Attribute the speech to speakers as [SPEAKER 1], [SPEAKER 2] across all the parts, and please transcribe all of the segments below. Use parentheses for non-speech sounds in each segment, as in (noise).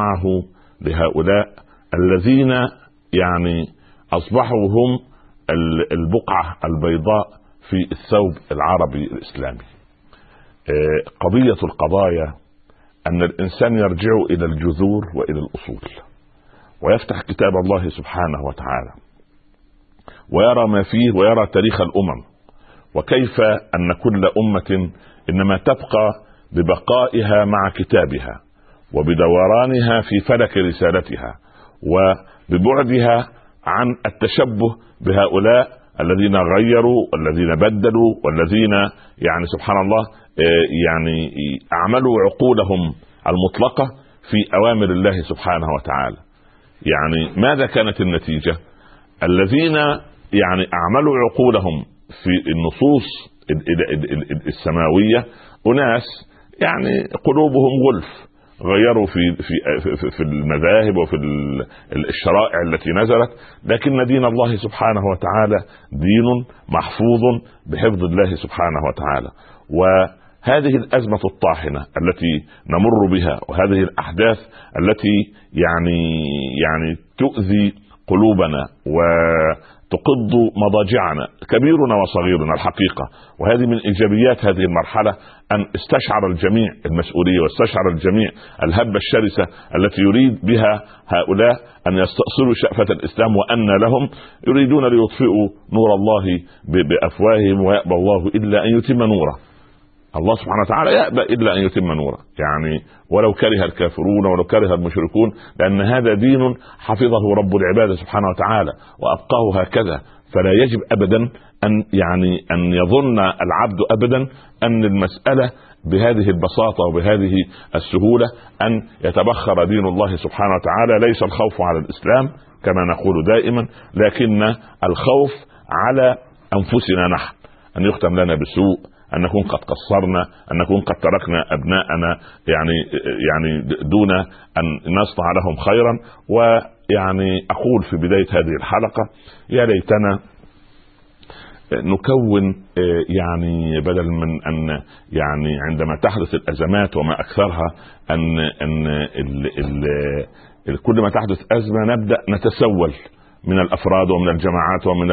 [SPEAKER 1] معه لهؤلاء الذين يعني أصبحوا هم البقعة البيضاء في الثوب العربي الإسلامي. آه، قضية القضايا أن الإنسان يرجع إلى الجذور وإلى الأصول ويفتح كتاب الله سبحانه وتعالى ويرى ما فيه ويرى تاريخ الأمم وكيف أن كل أمة إنما تبقى ببقائها مع كتابها وبدورانها في فلك رسالتها وببعدها عن التشبه بهؤلاء الذين غيروا والذين بدلوا والذين يعني سبحان الله آه، يعني أعملوا عقولهم المطلقة في أوامر الله سبحانه وتعالى. يعني ماذا كانت النتيجة؟ الذين يعني أعملوا عقولهم في النصوص السماوية أناس يعني قلوبهم غلف غيروا في في في, المذاهب وفي الشرائع التي نزلت لكن دين الله سبحانه وتعالى دين محفوظ بحفظ الله سبحانه وتعالى. وهذه الأزمة الطاحنة التي نمر بها وهذه الأحداث التي يعني يعني تؤذي قلوبنا و تقض مضاجعنا كبيرنا وصغيرنا الحقيقة. وهذه من إيجابيات هذه المرحلة أن استشعر الجميع المسؤولية واستشعر الجميع الهبة الشرسة التي يريد بها هؤلاء أن يستأصلوا شأفة الإسلام وأن لهم يريدون ليطفئوا نور الله بأفواههم ويأبى الله إلا أن يتم نوره. الله سبحانه وتعالى يأبى إلا أن يتم نوره. يعني ولو كره الكافرون ولو كره المشركون لأن هذا دين حفظه رب العباد سبحانه وتعالى وأبقاه هكذا. فلا يجب أبدا أن يعني أن يظن العبد أبدا أن المسألة بهذه البساطة وبهذه السهولة أن يتبخر دين الله سبحانه وتعالى. ليس الخوف على الإسلام كما نقول دائما لكن الخوف على أنفسنا نحن أن يختم لنا بسوء ان نكون قد قصرنا ان نكون قد تركنا أبناءنا يعني يعني دون أن نصنع لهم خيرا. ويعني أقول في بداية هذه الحلقة يا ليتنا نكون يعني بدل من أن يعني عندما تحدث الأزمات وما أكثرها أن أن ال ال كل ما تحدث أزمة نبدأ نتسول. من الأفراد ومن الجماعات ومن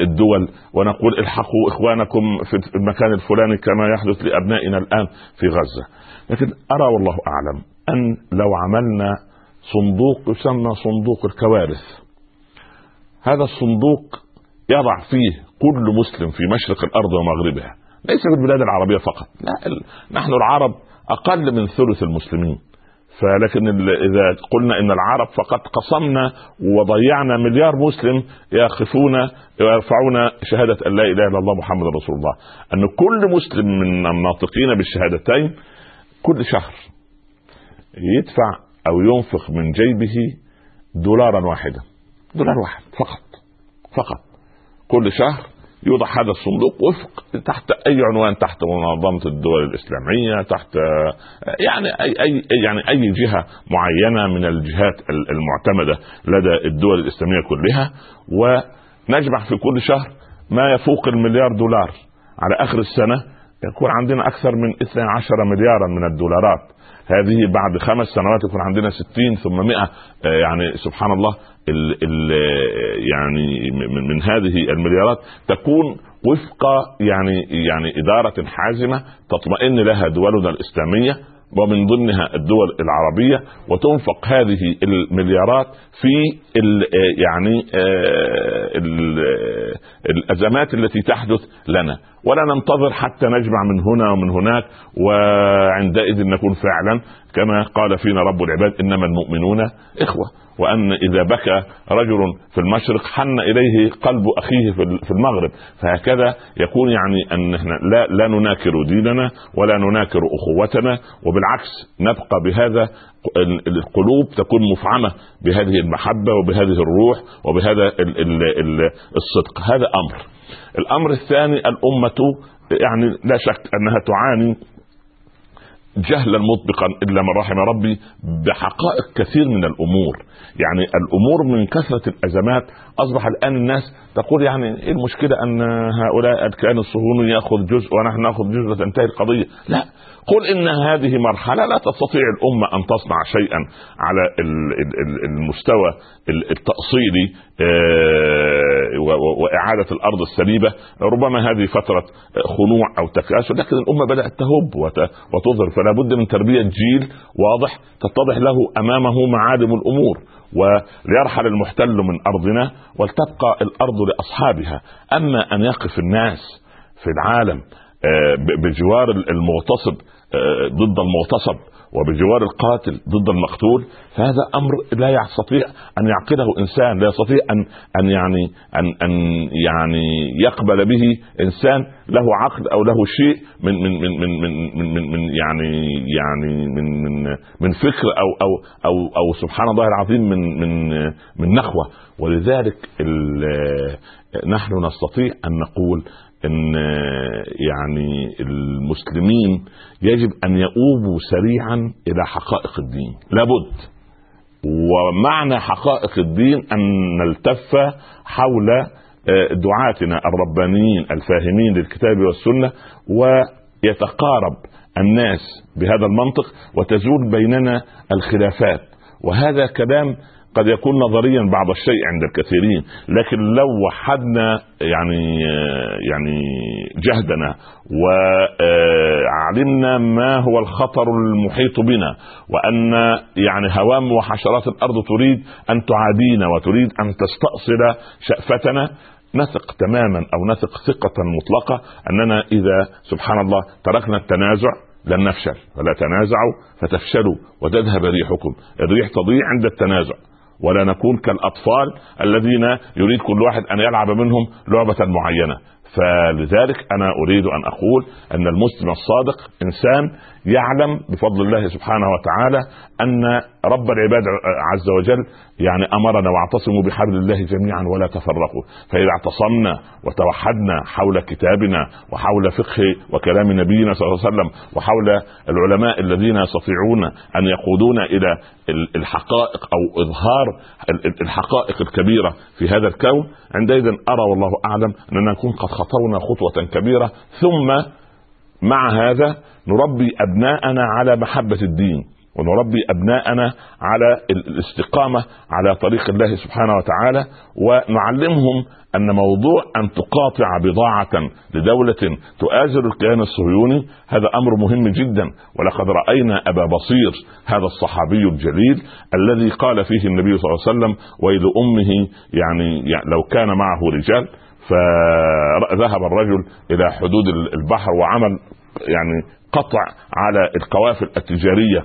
[SPEAKER 1] الدول. ونقول الحقوا إخوانكم في المكان الفلاني كما يحدث لأبنائنا الآن في غزة. لكن أرى والله أعلم أن لو عملنا صندوق يسمى صندوق الكوارث هذا الصندوق يضع فيه كل مسلم في مشرق الأرض ومغربها ليس في البلاد العربية فقط لا نحن العرب أقل من ثلث المسلمين. فلكن إذا قلنا إن العرب فقد قصمنا وضيعنا مليار مسلم يقفون ويرفعون شهادة أن لا إله إلا الله محمد رسول الله. أن كل مسلم من الناطقين بالشهادتين كل شهر يدفع أو ينفق من جيبه دولارا واحدا. دولار واحد فقط. فقط. كل شهر يوضع هذا الصندوق وفق تحت أي عنوان تحت منظمة الدول الإسلامية تحت يعني أي أي يعني أي جهة معينة من الجهات المعتمدة لدى الدول الإسلامية كلها. ونجمع في كل شهر ما يفوق المليار دولار. على آخر السنة يكون عندنا أكثر من 12 مليارا من الدولارات. هذه بعد خمس سنوات يكون عندنا 60 ثم 100 يعني سبحان الله ال ال يعني من, هذه المليارات تكون وفق يعني يعني إدارة حازمة تطمئن لها دولنا الإسلامية ومن ضمنها الدول العربية وتنفق هذه المليارات في ال يعني آه، ال الأزمات التي تحدث لنا. ولا ننتظر حتى نجمع من هنا ومن هناك وعندئذ نكون فعلا كما قال فينا رب العباد إنما المؤمنون إخوة. وأن إذا بكى رجل في المشرق حن إليه قلب أخيه في المغرب. فهكذا يكون يعني أن إحنا لا لا نناكر ديننا ولا نناكر أخوتنا. وبالعكس نبقى بهذا القلوب تكون مفعمة بهذه المحبة وبهذه الروح وبهذا الصدق. هذا أمر. الأمر الثاني الأمة يعني لا شك أنها تعاني جهلا مطبقا إلا من رحم ربي بحقائق كثير من الأمور. يعني الأمور من كثرة الأزمات أصبح الآن الناس تقول يعني إيه المشكلة أن هؤلاء الكيان الصهيوني يأخذ جزء ونحن نأخذ جزء وتنتهي القضية؟ لا. قل إن هذه مرحلة لا تستطيع الأمة أن تصنع شيئا على المستوى التأصيلي آه، وإعادة الأرض السليبة. ربما هذه فترة خنوع أو تكاسل لكن الأمة بدأت تهب وتظهر. فلا بد من تربية جيل واضح تتضح له أمامه معالم الأمور. وليرحل المحتل من أرضنا ولتبقى الأرض لأصحابها. أما أن يقف الناس في العالم آه، بجوار المغتصب آه، ضد المغتصب وبجوار القاتل ضد المقتول فهذا أمر لا يستطيع أن يعقله إنسان لا يستطيع أن أن يعني أن أن يعني يقبل به إنسان له عقل أو له شيء من من من من من من, من يعني يعني من من من فكر أو أو أو أو سبحان الله العظيم من من من نخوه ولذلك نحن نستطيع أن نقول إن يعني المسلمين يجب أن يؤوبوا سريعا إلى حقائق الدين. لابد. ومعنى حقائق الدين أن نلتف حول آه، دعاتنا الربانيين الفاهمين للكتاب والسنة ويتقارب الناس بهذا المنطق وتزول بيننا الخلافات. وهذا كلام قد يكون نظريا بعض الشيء عند الكثيرين لكن لو وحدنا يعني يعني جهدنا وعلمنا ما هو الخطر المحيط بنا وأن يعني هوام وحشرات الأرض تريد أن تعادينا وتريد أن تستأصل شأفتنا نثق تماما أو نثق ثقة مطلقة أننا إذا سبحان الله تركنا التنازع لن نفشل فلا تنازعوا فتفشلوا وتذهب ريحكم الريح تضيع عند التنازع. ولا نكون كالأطفال الذين يريد كل واحد أن يلعب منهم لعبة معينة. فلذلك أنا أريد أن أقول أن المسلم الصادق إنسان يعلم بفضل الله سبحانه وتعالى أن رب العباد عز وجل يعني أمرنا واعتصموا بحبل الله جميعا ولا تفرقوا. فإذا اعتصمنا وتوحدنا حول كتابنا وحول فقه وكلام نبينا صلى الله عليه وسلم وحول العلماء الذين يستطيعون أن يقودونا إلى الحقائق أو إظهار الحقائق الكبيرة في هذا الكون عندئذ أرى والله أعلم أننا نكون قد خطونا خطوة كبيرة ثم مع هذا نربي أبناءنا على محبة الدين ونربي أبناءنا على الاستقامة على طريق الله سبحانه وتعالى ونعلمهم أن موضوع أن تقاطع بضاعة لدولة تؤازر الكيان الصهيوني هذا أمر مهم جدا ولقد رأينا أبا بصير هذا الصحابي الجليل الذي قال فيه النبي صلى الله عليه وسلم ويل أمه يعني لو كان معه رجال فذهب الرجل إلى حدود البحر وعمل يعني قطع على القوافل التجارية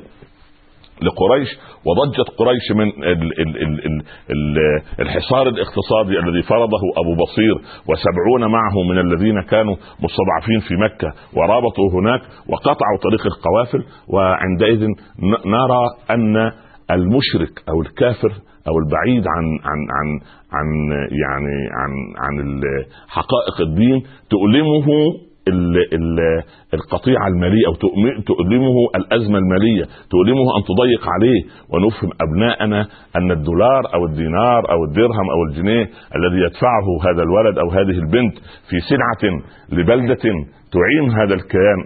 [SPEAKER 1] لقريش وضجت قريش من ال ال ال ال ال الحصار الاقتصادي الذي فرضه أبو بصير وسبعون معه من الذين كانوا مستضعفين في مكة ورابطوا هناك وقطعوا طريق القوافل وعندئذ نرى أن المشرك أو الكافر أو البعيد عن عن عن عن يعني عن عن حقائق الدين تؤلمه القطيعة المالية أو تؤلمه الأزمة المالية تؤلمه أن تضيق عليه ونفهم أبناءنا أن الدولار أو الدينار أو الدرهم أو الجنيه الذي يدفعه هذا الولد أو هذه البنت في سلعه لبلدة تعين هذا الكيان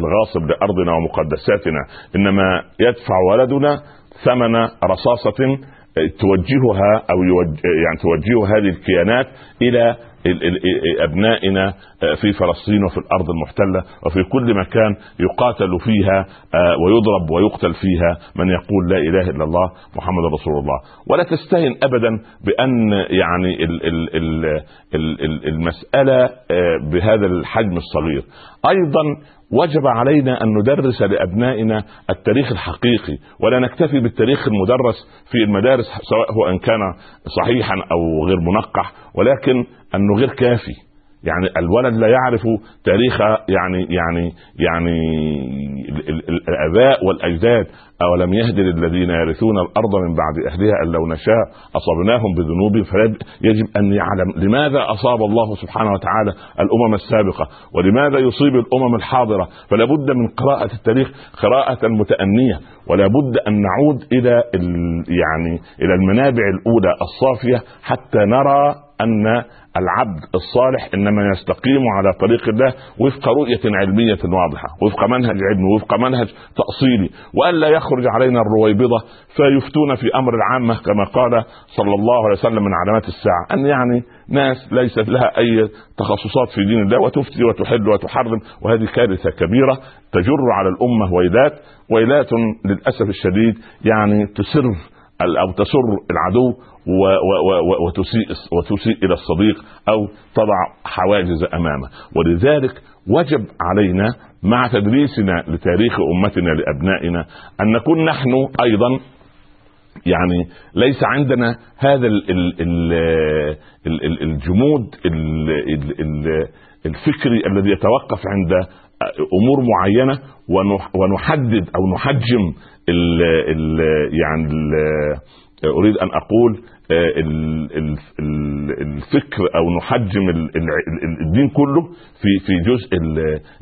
[SPEAKER 1] الغاصب لأرضنا ومقدساتنا إنما يدفع ولدنا ثمن رصاصة توجهها أو يعني توجه هذه الكيانات إلى أبنائنا في فلسطين وفي الأرض المحتلة وفي كل مكان يقاتل فيها آه، ويضرب ويقتل فيها من يقول لا إله إلا الله محمد رسول الله. ولا تستهن ابدا بأن يعني المسألة آه، بهذا الحجم الصغير. أيضا وجب علينا أن ندرس لأبنائنا التاريخ الحقيقي ولا نكتفي بالتاريخ المدرس في المدارس سواء هو إن كان صحيحا أو غير منقح ولكن أنه غير كافي. يعني الولد لا يعرف تاريخ يعني يعني يعني الآباء والأجداد أولم يهد للذين يرثون الأرض من بعد أهلها أن لو نشاء اصبناهم بذنوبهم فيجب أن يعلم لماذا أصاب الله سبحانه وتعالى الأمم السابقة ولماذا يصيب الأمم الحاضرة. فلا بد من قراءة التاريخ قراءة متأنية ولا بد أن نعود إلى يعني إلى المنابع الأولى الصافية حتى نرى أن العبد الصالح إنما يستقيم على طريق الله وفق رؤية علمية واضحة، وفق منهج علمي، وفق منهج تأصيلي، والا يخرج علينا الرويبضة فيفتون في أمر العامة كما قال صلى الله عليه وسلم من علامات الساعة، أن يعني ناس ليست لها أي تخصصات في دين الله وتفتي وتحل وتحرم وهذه كارثة كبيرة تجر على الأمة ويلات، ويلات للأسف الشديد يعني تسر أو تسر العدو وتسيء وتسيء إلى الصديق أو تضع حواجز أمامه. ولذلك وجب علينا مع تدريسنا لتاريخ أمتنا لأبنائنا أن نكون نحن أيضا يعني ليس عندنا هذا الجمود الفكري الذي يتوقف عند أمور معينة ونحدد أو نحجم ال ال يعني ال أريد أن أقول آه، الفكر أو نحجم الدين كله في في جزء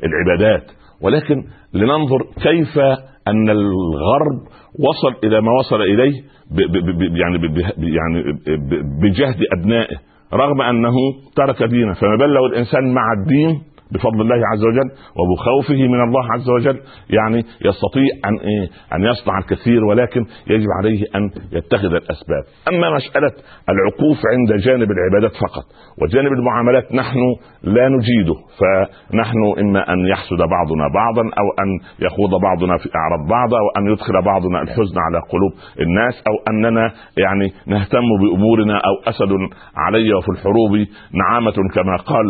[SPEAKER 1] العبادات. ولكن لننظر كيف أن الغرب وصل إلى ما وصل إليه يعني يعني بجهد أبنائه رغم أنه ترك دينه. فما بل لو الإنسان مع الدين بفضل الله عز وجل وبخوفه من الله عز وجل يعني يستطيع أن إيه أن يصنع الكثير ولكن يجب عليه أن يتخذ الأسباب. أما مسألة العقوف عند جانب العبادات فقط وجانب المعاملات نحن لا نجيده فنحن إما أن يحسد بعضنا بعضا أو أن يخوض بعضنا في أعراض بعض أو أن يدخل بعضنا الحزن على قلوب الناس أو أننا يعني نهتم بأمورنا أو أسد علي وفي الحروب نعامة كما قال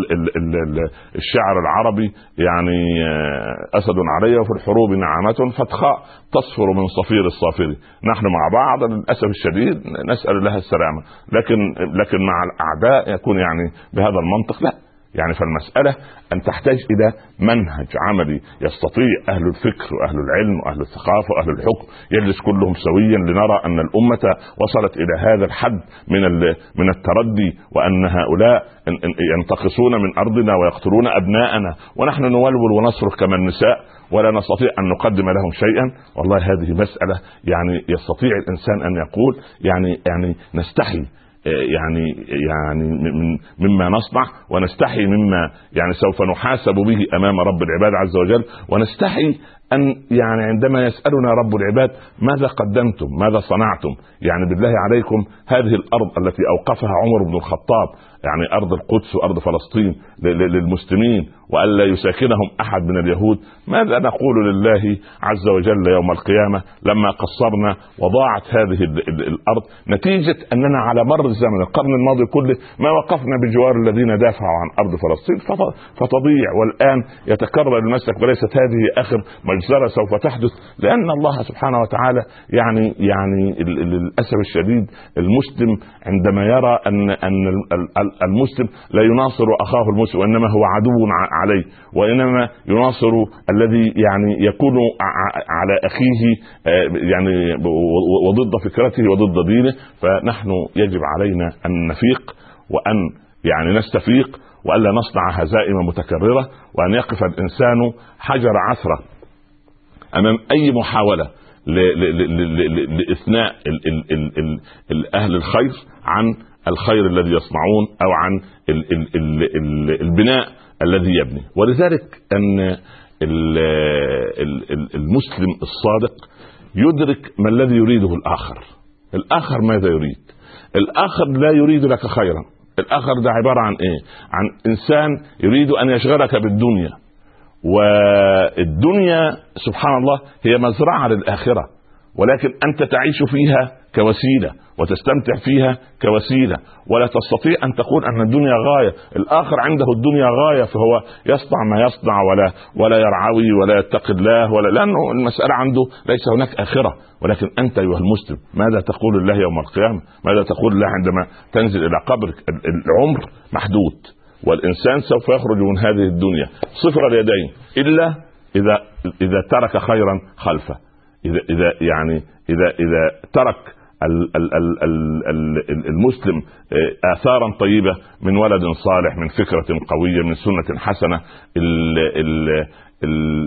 [SPEAKER 1] الشعر الشعر العربي يعني آه، أسد علي وفي الحروب نعمة فتخاء تصفر من صفير الصافر نحن مع بعض للأسف الشديد نسأل الله السلامة. لكن لكن مع الأعداء يكون يعني بهذا المنطق لا. يعني فالمسألة أن تحتاج إلى منهج عملي يستطيع أهل الفكر وأهل العلم وأهل الثقافة وأهل الحكم يجلس كلهم سويا لنرى أن الأمة وصلت إلى هذا الحد من من التردي وأن هؤلاء ينتقصون من أرضنا ويقتلون أبناءنا ونحن نولول ونصرخ كما النساء ولا نستطيع أن نقدم لهم شيئا. والله هذه مسألة يعني يستطيع الإنسان أن يقول يعني يعني نستحي يعني يعني مما نصنع ونستحي مما يعني سوف نحاسب به أمام رب العباد عز وجل ونستحي أن يعني عندما يسألنا رب العباد ماذا قدمتم؟ ماذا صنعتم؟ يعني بالله عليكم هذه الأرض التي أوقفها عمر بن الخطاب يعني أرض القدس وأرض فلسطين للمسلمين والا يساكنهم أحد من اليهود ماذا نقول لله عز وجل يوم القيامة لما قصرنا وضاعت هذه الأرض نتيجة أننا على مر الزمن القرن الماضي كله ما وقفنا بجوار الذين دافعوا عن أرض فلسطين فتضيع والآن يتكرر المسلك وليست هذه آخر مجزره سوف تحدث لأن الله سبحانه وتعالى يعني يعني للاسف الشديد المسلم عندما يرى أن أن المسلم لا يناصر أخاه المسلم وإنما هو عدو عليه وإنما يناصر الذي يعني يكون على أخيه آه، يعني وضد فكرته وضد دينه فنحن يجب علينا أن نفيق وأن يعني نستفيق والا نصنع هزائم متكررة وأن يقف الإنسان حجر عثرة. أمام أي محاولة لإثناء أهل الخير عن الخير الذي يصنعون أو عن البناء الذي يبني. ولذلك أن المسلم الصادق يدرك ما الذي يريده الآخر. الآخر ماذا يريد؟ الآخر لا يريد لك خيرا. الآخر ده عبارة عن إيه؟ عن إنسان يريد أن يشغلك بالدنيا. والدنيا سبحان الله هي مزرعة للآخرة. ولكن أنت تعيش فيها كوسيلة وتستمتع فيها كوسيلة. ولا تستطيع أن تقول أن الدنيا غاية، الآخر عنده الدنيا غاية فهو يصنع ما يصنع ولا ولا يرعوي ولا يتقي الله ولا لأنه المسألة عنده ليس هناك آخرة، ولكن أنت أيها المسلم ماذا تقول الله يوم القيامة؟ ماذا تقول الله عندما تنزل إلى قبرك؟ العمر محدود. والإنسان سوف يخرج من هذه الدنيا. صفر اليدين. إلا إذا إذا ترك خيرا خلفه. إذا إذا يعني إذا إذا ترك المسلم آه، اثارا طيبة من ولد صالح من فكرة قوية من سنة حسنة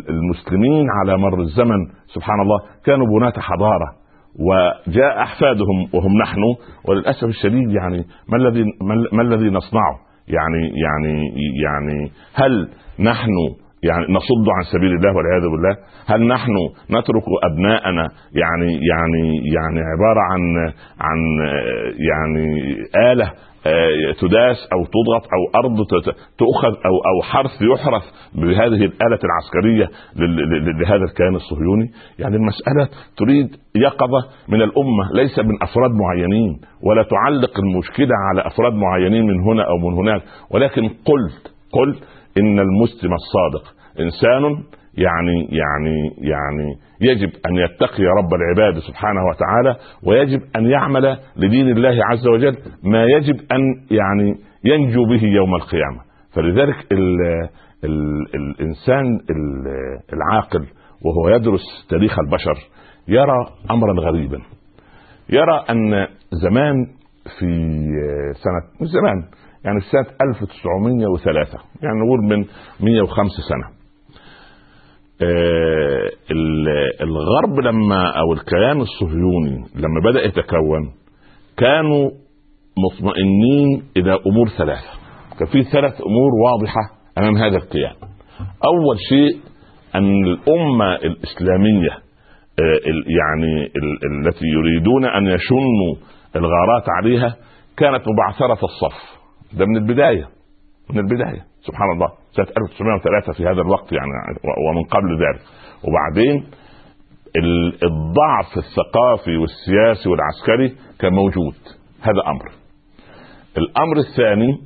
[SPEAKER 1] المسلمين على مر الزمن سبحان الله كانوا بناة حضارة. وجاء أحفادهم وهم نحن وللأسف الشديد يعني ما الذي ما الذي نصنعه؟ يعني يعني يعني هل نحن يعني نصد عن سبيل الله والعياذ بالله هل نحن نترك أبناءنا يعني يعني يعني عبارة عن عن يعني آلة تداس أو تضغط أو أرض تؤخذ أو أو حرث يحرث بهذه الآلة العسكرية لهذا الكيان الصهيوني. يعني المسألة تريد يقظة من الأمة ليس من أفراد معينين ولا تعلق المشكلة على أفراد معينين من هنا أو من هناك. ولكن قلت قلت إن المسلم الصادق إنسان يعني يعني يعني يجب أن يتقي رب العباد سبحانه وتعالى ويجب أن يعمل لدين الله عز وجل ما يجب أن يعني ينجو به يوم القيامة. فلذلك ال ال الإنسان العاقل وهو يدرس تاريخ البشر يرى امرا غريبا. يرى أن زمان في سنة مش زمان يعني سنة 1903 يعني نقول من 105 سنة. آه، الغرب لما أو الكيان الصهيوني لما بدأ يتكون كانوا مطمئنين إلى أمور ثلاثة. كان في ثلاث أمور واضحة أمام هذا الكيان. أول شيء أن الأمة الإسلامية آه، يعني التي يريدون أن يشنوا الغارات عليها كانت مبعثرة الصف. ده من البداية. من البداية. سبحان الله سنة 1903 في هذا الوقت يعني ومن قبل ذلك. وبعدين الضعف الثقافي والسياسي والعسكري كان موجود. هذا أمر. الأمر الثاني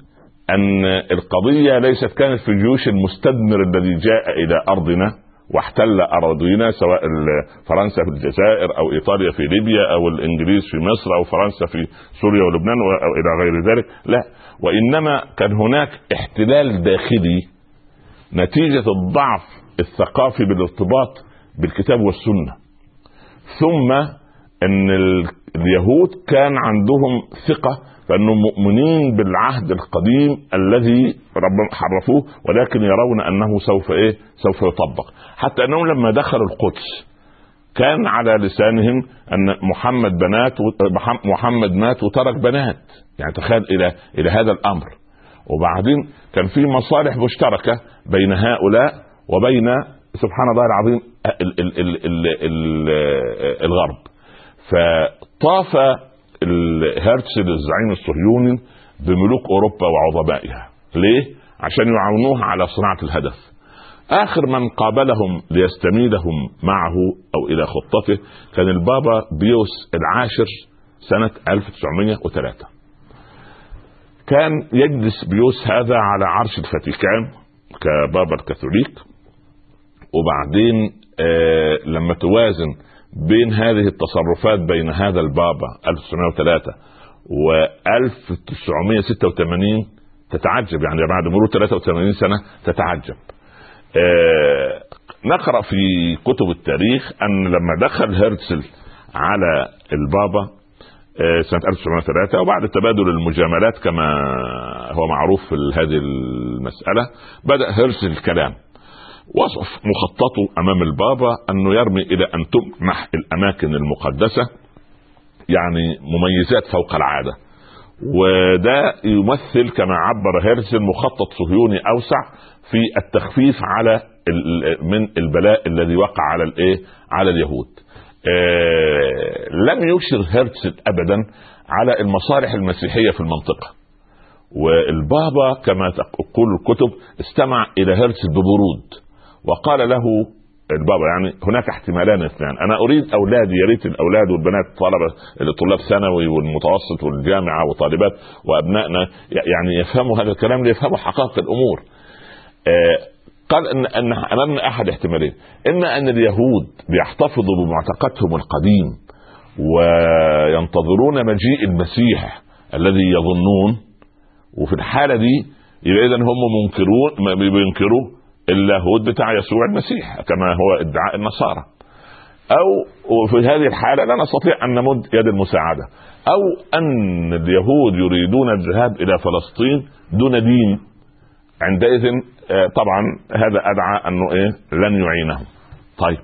[SPEAKER 1] أن القضية ليست كانت في الجيوش المستدمر الذي جاء إلى أرضنا واحتل أراضينا سواء فرنسا في الجزائر أو إيطاليا في ليبيا أو الإنجليز في مصر أو فرنسا في سوريا ولبنان أو إلى غير ذلك. لا. وإنما كان هناك احتلال داخلي نتيجة الضعف الثقافي بالارتباط بالكتاب والسنة ثم إن اليهود كان عندهم ثقة فانهم مؤمنين بالعهد القديم الذي ربنا حرفوه ولكن يرون أنه سوف إيه؟ سوف يطبق، حتى أنهم لما دخلوا القدس كان على لسانهم أن محمد بنات محمد مات وترك بنات، يعني تخيل إلى إلى هذا الأمر. وبعدين كان في مصالح مشتركة بين هؤلاء وبين سبحان الله العظيم ال ال ال ال ال الغرب. فطاف هرتزل الزعيم الصهيوني بملوك أوروبا وعظمائها ليه عشان يعاونوه على صناعة الهدف آخر من قابلهم ليستميلهم معه أو إلى خطته كان البابا بيوس العاشر سنة 1903 كان يجلس بيوس هذا على عرش الفاتيكان كبابا الكاثوليك وبعدين آه لما توازن بين هذه التصرفات بين هذا البابا 1903 و 1986 تتعجب يعني بعد مرور 83 سنة تتعجب. آه نقرأ في كتب التاريخ أن لما دخل هرتزل على البابا آه سنة 1903 وبعد تبادل المجاملات كما هو معروف في هذه المسألة بدأ هرتزل الكلام وصف مخططه أمام البابا أنه يرمي إلى أن تمنح الأماكن المقدسة يعني مميزات فوق العادة. وده يمثل كما عبر هيرسل مخطط صهيوني أوسع في التخفيف على من البلاء الذي وقع على الايه؟ على اليهود. آه لم يشر هرتزل ابدا على المصالح المسيحية في المنطقة. والبابا كما تقول الكتب استمع إلى هرتزل ببرود وقال له البابا يعني هناك احتمالان اثنان. أنا أريد اولادي يا ريت الأولاد والبنات طلبه طلاب ثانوي والمتوسط والجامعة وطالبات وأبنائنا يعني يفهموا هذا الكلام ليفهموا حقائق الأمور. قال ان إن امامنا أحد احتمالين. إما أن اليهود بيحتفظوا بمعتقدهم القديم وينتظرون مجيء المسيح الذي يظنون وفي الحالة دي يبقى اذا هم منكرون بينكروا اللاهوت بتاع يسوع المسيح كما هو ادعاء النصارى. أو في هذه الحالة لا نستطيع أن نمد يد المساعدة. أو أن اليهود يريدون الذهاب إلى فلسطين دون دين. عندئذ آه، طبعا هذا أدعى أنه إيه لن يعينهم. طيب.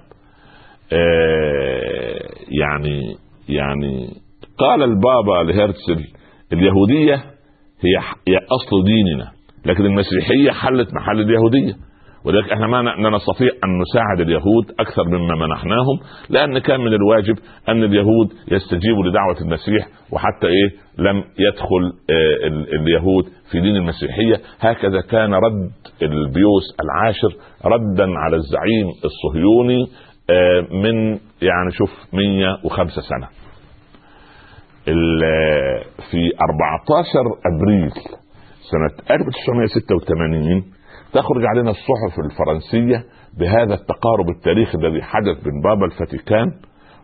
[SPEAKER 1] آه يعني يعني قال البابا لهرتزل اليهودية هي أصل ديننا لكن المسيحية حلت محل اليهودية. ولذلك إحنا ما نستطيع أن نساعد اليهود أكثر مما منحناهم لأن كان من الواجب أن اليهود يستجيبوا لدعوة المسيح وحتى إيه؟ لم يدخل آه، اليهود في دين المسيحية. هكذا كان رد البيوس العاشر ردا على الزعيم الصهيوني آه، من يعني شوف 105 سنة. في 14 أبريل سنة 1986 تخرج علينا الصحف الفرنسية بهذا التقارب التاريخي الذي حدث بين بابا الفاتيكان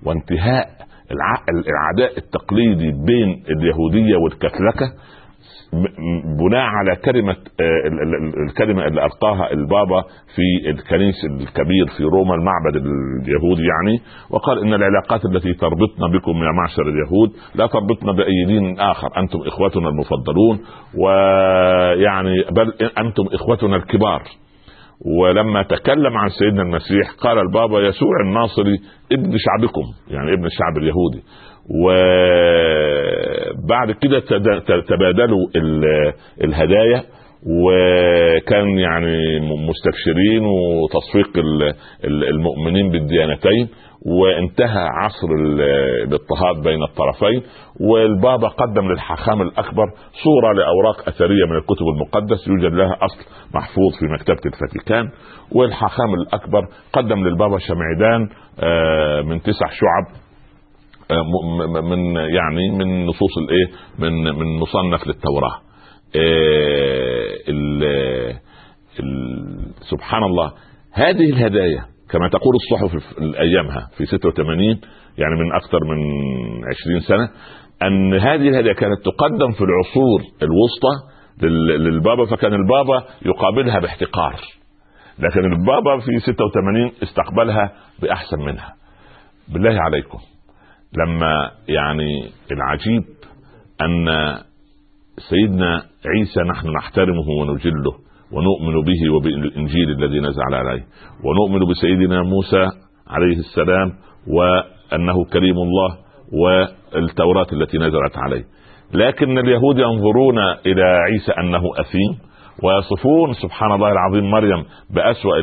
[SPEAKER 1] وانتهاء العداء التقليدي بين اليهودية والكاثوليكا بناء على كلمة آه، الكلمة اللي ألقاها البابا في الكنيس الكبير في روما المعبد اليهودي يعني وقال إن العلاقات التي تربطنا بكم يا معشر اليهود لا تربطنا بأي دين آخر أنتم إخوتنا المفضلون ويعني بل أنتم إخوتنا الكبار. ولما تكلم عن سيدنا المسيح قال البابا يسوع الناصري ابن شعبكم. يعني ابن الشعب اليهودي. وبعد كده تبادلوا الهدايا وكان يعني مستبشرين وتصفيق المؤمنين بالديانتين وانتهى عصر الاضطهاد بين الطرفين والبابا قدم للحاخام الأكبر صورة لأوراق أثرية من الكتب المقدس يوجد لها أصل محفوظ في مكتبة الفاتيكان والحاخام الأكبر قدم للبابا شمعدان آه، من تسع شعب من يعني من نصوص الايه؟ من من مصنف للتوراة. آه، ال سبحان الله هذه الهدايا كما تقول الصحف أيامها في 86 يعني من أكثر من 20 سنة أن هذه الهدايا كانت تقدم في العصور الوسطى للبابا فكان البابا يقابلها باحتقار. لكن البابا في 86 استقبلها بأحسن منها. بالله عليكم. لما يعني العجيب أن سيدنا عيسى نحن نحترمه ونجله ونؤمن به وبالإنجيل الذي نزل عليه ونؤمن بسيدنا موسى عليه السلام وأنه كريم الله والتوراة التي نزلت عليه. لكن اليهود ينظرون إلى عيسى أنه أثيم ويصفون سبحان الله العظيم مريم بأسوأ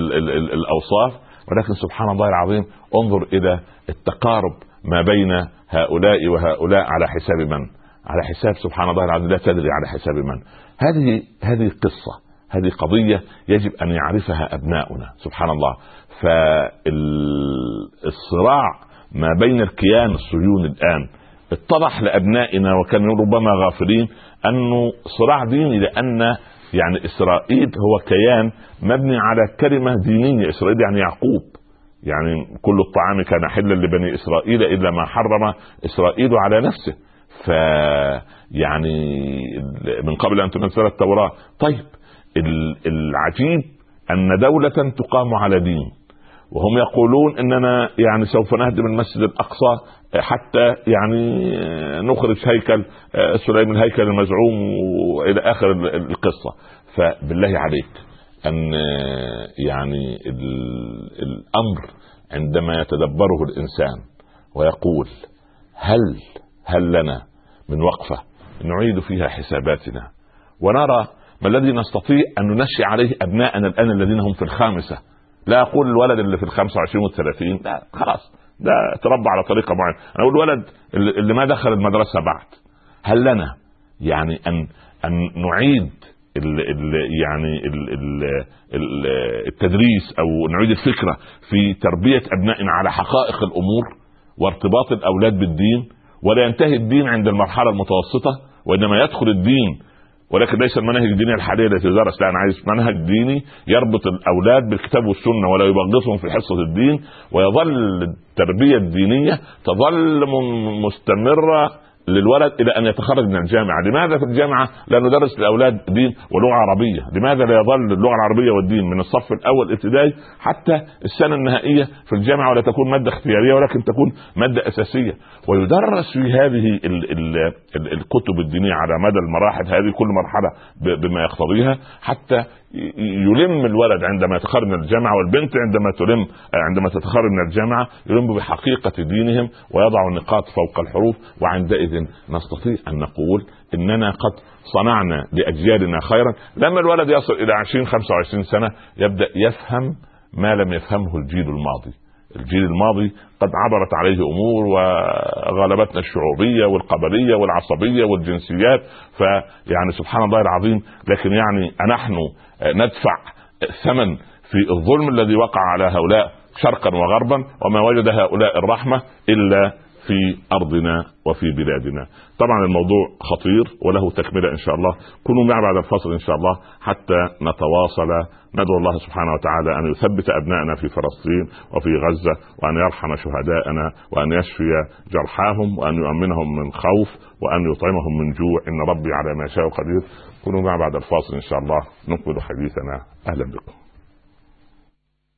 [SPEAKER 1] الأوصاف ولكن سبحان الله العظيم انظر إلى التقارب ما بين هؤلاء وهؤلاء على حساب من؟ على حساب سبحان الله العظيم لا تدري على حساب من؟ هذه هذه قصة هذه قضية يجب أن يعرفها أبناؤنا سبحان الله فالصراع ما بين الكيان الصهيوني الآن اتضح لأبنائنا وكانوا ربما غافلين انه صراع ديني لأن يعني إسرائيل هو كيان مبني على كلمة دينية إسرائيل يعني يعقوب يعني كل الطعام كان حلا لبني إسرائيل إلا ما حرم إسرائيل على نفسه. ف يعني من قبل أن تنزل التوراة. طيب العجيب أن دولة تقام على دين. وهم يقولون إننا يعني سوف نهدم المسجد الأقصى حتى يعني نخرج هيكل سليم الهيكل المزعوم وإلى آخر القصة. فبالله عليك. أن يعني الأمر عندما يتدبره الإنسان ويقول هل هل لنا من وقفة نعيد فيها حساباتنا؟ ونرى ما الذي نستطيع أن ننشئ عليه أبناءنا الآن الذين هم في الخامسة. لا أقول الولد اللي في ال 25 وال 30 لا خلاص. ده تربى على طريقة معينة. أنا أقول الولد اللي ما دخل المدرسة بعد هل لنا يعني أن أن نعيد ال ال يعني ال ال ال التدريس أو نعيد الفكرة في تربية ابنائنا على حقائق الأمور وارتباط الأولاد بالدين ولا ينتهي الدين عند المرحلة المتوسطة وإنما يدخل الدين ولكن ليس المناهج الدينية الحالية التي تدرس لا أنا عايز منهج ديني يربط الأولاد بالكتاب والسنة ولا يبغضهم في حصة الدين ويظل التربية الدينية تظل مستمرة للولد إلى أن يتخرج من الجامعة، لماذا في الجامعة؟ لا ندرس للاولاد دين ولغة عربية؟ لماذا لا يظل اللغة العربية والدين من الصف الأول ابتدائي حتى السنة النهائية في الجامعة ولا تكون مادة اختيارية ولكن تكون مادة أساسية، ويدرس في هذه ال ال ال الكتب الدينية على مدى المراحل هذه كل مرحلة بما يقتضيها حتى يلم الولد عندما يتخرج من الجامعة والبنت عندما تلم عندما تتخرج من الجامعة يلم بحقيقة دينهم ويضع النقاط فوق الحروف وعندئذ نستطيع أن نقول إننا قد صنعنا لأجيالنا خيرا. لما الولد يصل إلى 20 25 سنة يبدأ يفهم ما لم يفهمه الجيل الماضي. الجيل الماضي قد عبرت عليه أمور وغلبتنا الشعوبية والقبلية والعصبية والجنسيات فيعني سبحان الله العظيم لكن يعني نحن ندفع ثمن في الظلم الذي وقع على هؤلاء شرقا وغربا وما وجد هؤلاء الرحمة إلا في أرضنا وفي بلادنا. طبعا الموضوع خطير وله تكملة إن شاء الله، كونوا معي بعد الفصل إن شاء الله حتى نتواصل ندعو الله سبحانه وتعالى أن يثبت أبنائنا في فلسطين وفي غزة وأن يرحم شهداءنا وأن يشفي جرحاهم وأن يؤمنهم من خوف وأن يطعمهم من جوع إن ربي على ما يشاء قدير. كونوا معي بعد الفاصل إن شاء الله نكمل حديثنا أهلا بكم.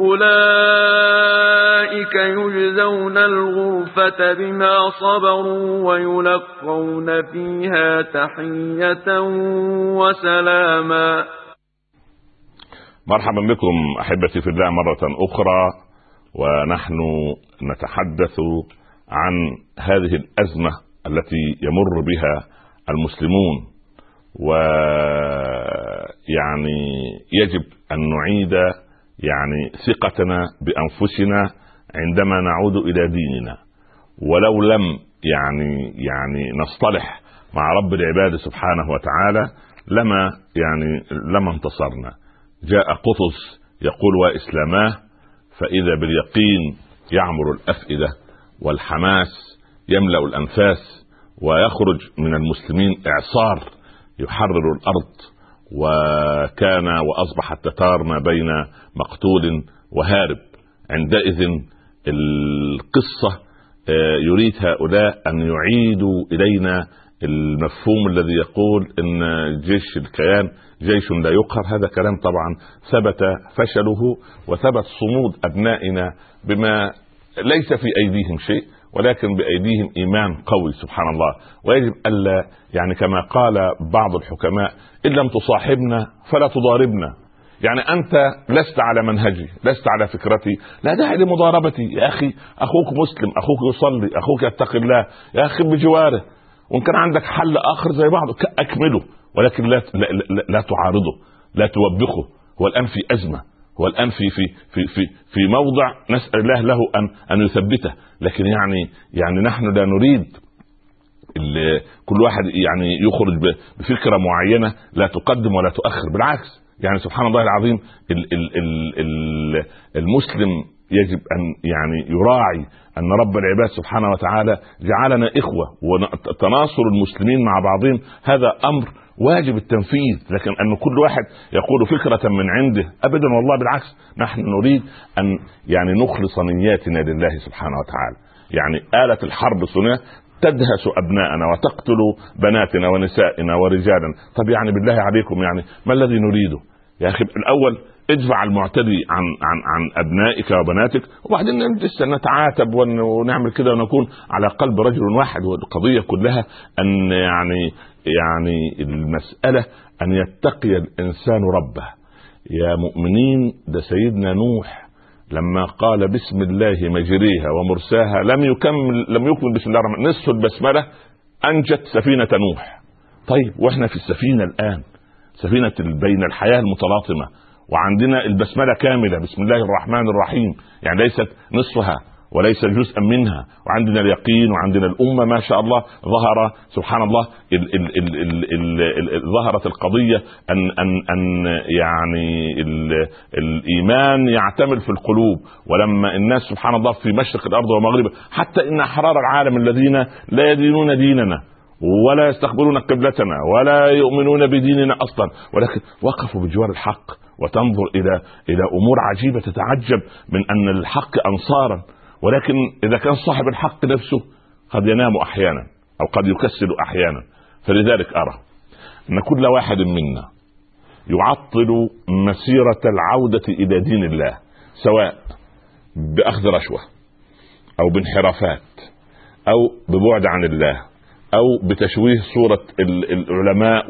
[SPEAKER 2] أولئك يجزون الغرفة بما صبروا ويلقون فيها تحية وسلاما.
[SPEAKER 1] مرحبا بكم أحبتي في الله مرة أخرى ونحن نتحدث عن هذه الأزمة التي يمر بها المسلمون ويعني يجب أن نعيد يعني ثقتنا بأنفسنا عندما نعود إلى ديننا. ولو لم يعني يعني نصطلح مع رب العباد سبحانه وتعالى لما يعني لما انتصرنا. جاء قطز يقول وإسلاماه فإذا باليقين يعمر الأفئدة والحماس يملأ الأنفاس ويخرج من المسلمين إعصار يحرر الأرض وكان وأصبح التتار ما بين مقتول وهارب. عندئذ القصة آه، يريد هؤلاء أن يعيدوا إلينا المفهوم الذي يقول إن جيش الكيان جيش لا يقهر. هذا كلام طبعا ثبت فشله وثبت صمود أبنائنا بما ليس في أيديهم شيء. ولكن بأيديهم إيمان قوي سبحان الله. ويجب ألا يعني كما قال بعض الحكماء إن لم تصاحبنا فلا تضاربنا. يعني أنت لست على منهجي لست على فكرتي لا داعي لمضاربتي. يا أخي أخوك مسلم أخوك يصلي أخوك يتقي الله يا أخي بجواره. وإن كان عندك حل آخر زي بعض اكمله ولكن لا لا, لا, لا تعارضه لا توبخه. هو الان في أزمة. هو الان في في في في في موضع نسأل الله له ان أن يثبته. لكن يعني يعني نحن لا نريد كل واحد يعني يخرج بفكرة معينة لا تقدم ولا تؤخر. بالعكس يعني سبحان الله العظيم المسلم يجب أن يعني يراعي أن رب العباد سبحانه وتعالى جعلنا إخوة وتناصر المسلمين مع بعضهم. هذا أمر واجب التنفيذ لكن أن كل واحد يقول فكرة من عنده ابدا والله بالعكس نحن نريد أن يعني نخلص نياتنا لله سبحانه وتعالى. يعني آلة الحرب صنع تدهس أبناءنا وتقتل بناتنا ونسائنا ورجالنا طب يعني بالله عليكم يعني ما الذي نريده؟ يا أخي الأول ادفع المعتدي عن عن عن أبنائك وبناتك وبعدين نجلس نتعاتب ونعمل كده ونكون على قلب رجل واحد. والقضية كلها أن يعني يعني المسألة أن يتقي الإنسان ربه. يا مؤمنين ده سيدنا نوح لما قال بسم الله مجريها ومرساها لم يكمل لم يكمل بسم الله الرحمن نصف البسملة أنجت سفينة نوح. طيب وإحنا في السفينة الآن سفينة بين الحياة المتلاطمة وعندنا البسملة كاملة بسم الله الرحمن الرحيم يعني ليست نصفها. وليس جزءا منها. وعندنا اليقين وعندنا الأمة ما شاء الله ظهر سبحان الله ال ال ال ال ال ال ظهرت القضية ان ان أن يعني ال الإيمان يعتمل في القلوب. ولما الناس سبحان الله في مشرق الأرض ومغربها حتى إن أحرار العالم الذين لا يدينون ديننا ولا يستقبلون قبلتنا ولا يؤمنون بديننا أصلا ولكن وقفوا بجوار الحق. وتنظر إلى إلى أمور عجيبة تتعجب من أن الحق انصارا. ولكن إذا كان صاحب الحق نفسه قد ينام أحيانا أو قد يكسل أحيانا فلذلك أرى أن كل واحد منا يعطل مسيرة العودة إلى دين الله سواء بأخذ رشوة أو بانحرافات أو ببعد عن الله أو بتشويه صورة العلماء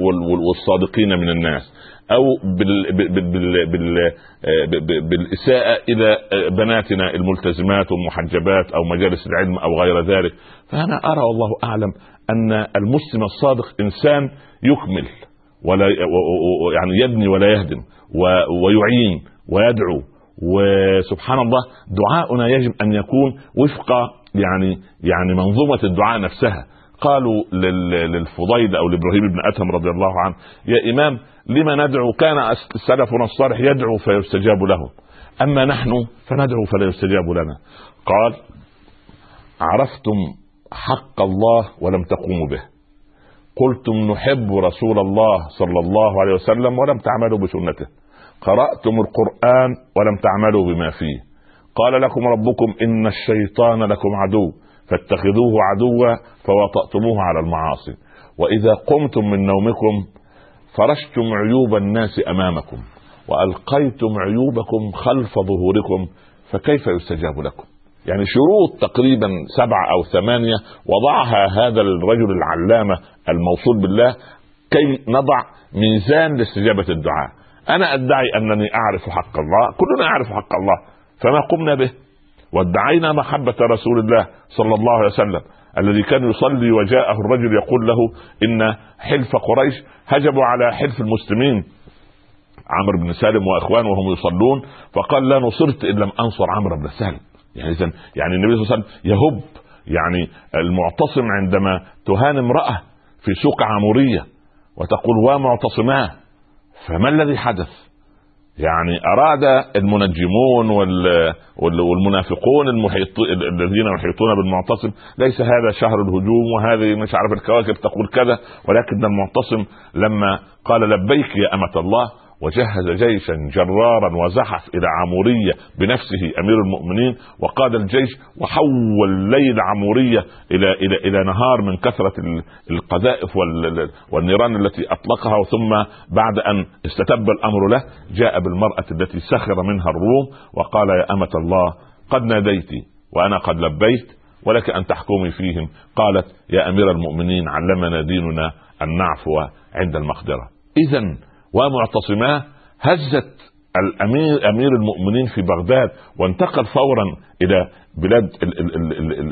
[SPEAKER 1] والصادقين من الناس. أو بال بال بال بال بالإساءة إلى بناتنا الملتزمات والمحجبات أو مجالس العلم أو غير ذلك. فأنا أرى والله أعلم أن المسلم الصادق إنسان يكمل ولا يعني يبني ولا يهدم ويعين ويدعو وسبحان الله دعاؤنا يجب أن يكون وفق يعني يعني منظومة الدعاء نفسها. قالوا للفضيل أو لإبراهيم بن ادهم رضي الله عنه يا إمام لما ندعو؟ كان سلفنا الصالح يدعو فيستجاب له. أما نحن فندعو فلا يستجاب لنا. قال عرفتم حق الله ولم تقوموا به. قلتم نحب رسول الله صلى الله عليه وسلم ولم تعملوا بسنته. قرأتم القرآن ولم تعملوا بما فيه. قال لكم ربكم إن الشيطان لكم عدو. فاتخذوه عدوا فوطأتموه على المعاصي. وإذا قمتم من نومكم فرشتم عيوب الناس أمامكم وألقيتم عيوبكم خلف ظهوركم فكيف يستجاب لكم؟ يعني شروط تقريبا سبعة أو ثمانية وضعها هذا الرجل العلامة الموصول بالله كي نضع ميزان لاستجابة الدعاء. أنا أدعي أنني أعرف حق الله كلنا يعرف حق الله فما قمنا به؟ وادعينا محبة رسول الله صلى الله عليه وسلم الذي كان يصلي وجاءه الرجل يقول له إن حلف قريش هجموا على حلف المسلمين. عمرو بن سالم وإخوانه وهم يصلون فقال لا نصرت إن لم أنصر عمرو بن سالم. يعني اذا يعني النبي صلى الله عليه وسلم يهب يعني المعتصم عندما تهان امرأة في سوق عمورية وتقول ومعتصماه فما الذي حدث؟ يعني أراد المنجمون والمنافقون المحيط الذين يحيطون بالمعتصم ليس هذا شهر الهجوم وهذه مش عارف الكواكب تقول كذا ولكن المعتصم لما قال لبيك يا أمة الله وجهز جيشا جرارا وزحف إلى عمورية بنفسه أمير المؤمنين وقاد الجيش وحول الليل عمورية إلى إلى إلى نهار من كثرة القذائف والنيران التي أطلقها ثم بعد أن استتب الأمر له جاء بالمرأة التي سخر منها الروم وقال يا أمة الله قد ناديت وأنا قد لبيت ولك أن تحكمي فيهم. قالت يا أمير المؤمنين علمنا ديننا أن نعفو عند المقدرة. اذا ومعتصماه هزت الامير أمير المؤمنين في بغداد وانتقل فورا إلى بلاد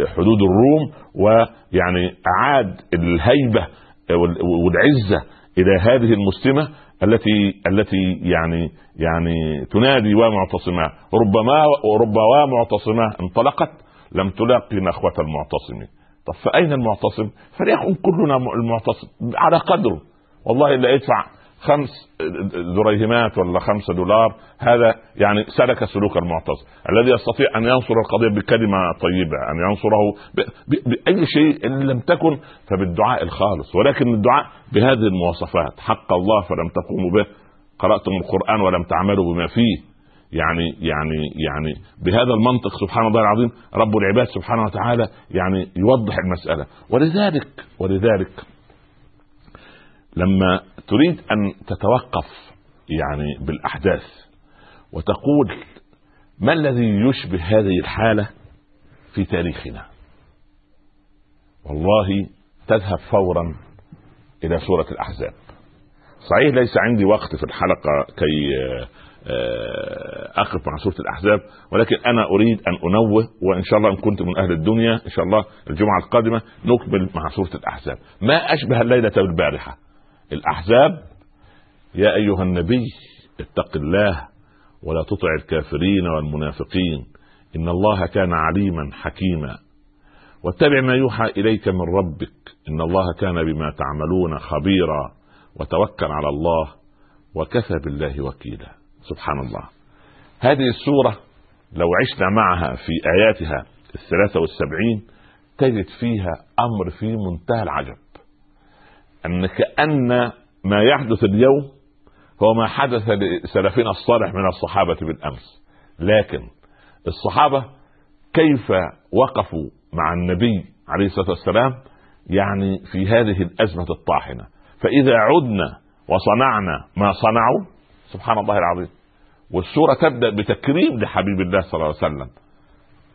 [SPEAKER 1] حدود الروم ويعني أعاد الهيبة والعزة إلى هذه المسلمة التي التي يعني يعني تنادي ومعتصماه. ربما رب ومعتصماه انطلقت لم تلاقي نخوة المعتصمين. طب فأين المعتصم؟ فليكن كلنا المعتصم على قدره. والله الا يدفع خمس دريهمات ولا خمسة دولار هذا يعني سلك سلوك المعتصم. الذي يستطيع أن ينصر القضية بكلمة طيبة أن ينصره بأي شيء إن لم تكن فبالدعاء الخالص. ولكن الدعاء بهذه المواصفات حق الله فلم تقوموا به قرأتم القرآن ولم تعملوا بما فيه. يعني يعني يعني بهذا المنطق سبحان الله العظيم رب العباد سبحانه وتعالى يعني يوضح المسألة. ولذلك ولذلك لما تريد أن تتوقف يعني بالأحداث وتقول ما الذي يشبه هذه الحالة في تاريخنا؟ والله تذهب فورا إلى سورة الأحزاب. صحيح ليس عندي وقت في الحلقة كي أقف مع سورة الأحزاب ولكن أنا أريد أن أنوه وإن شاء الله إن كنت من أهل الدنيا إن شاء الله الجمعة القادمة نكمل مع سورة الأحزاب. ما أشبه الليلة بالبارحه الأحزاب يا أيها النبي اتق الله ولا تطع الكافرين والمنافقين إن الله كان عليما حكيما. واتبع ما يوحى إليك من ربك إن الله كان بما تعملون خبيرا وتوكل على الله وكفى بالله وكيلا. سبحان الله. هذه السورة لو عشنا معها في آياتها الثلاثة والسبعين تجد فيها أمر في منتهى العجب. أن كان ما يحدث اليوم هو ما حدث لسلفنا الصالح من الصحابة بالأمس. لكن الصحابة كيف وقفوا مع النبي عليه الصلاة والسلام؟ يعني في هذه الأزمة الطاحنة. فإذا عدنا وصنعنا ما صنعوا سبحان الله العظيم. والسورة تبدأ بتكريم لحبيب الله صلى الله عليه وسلم.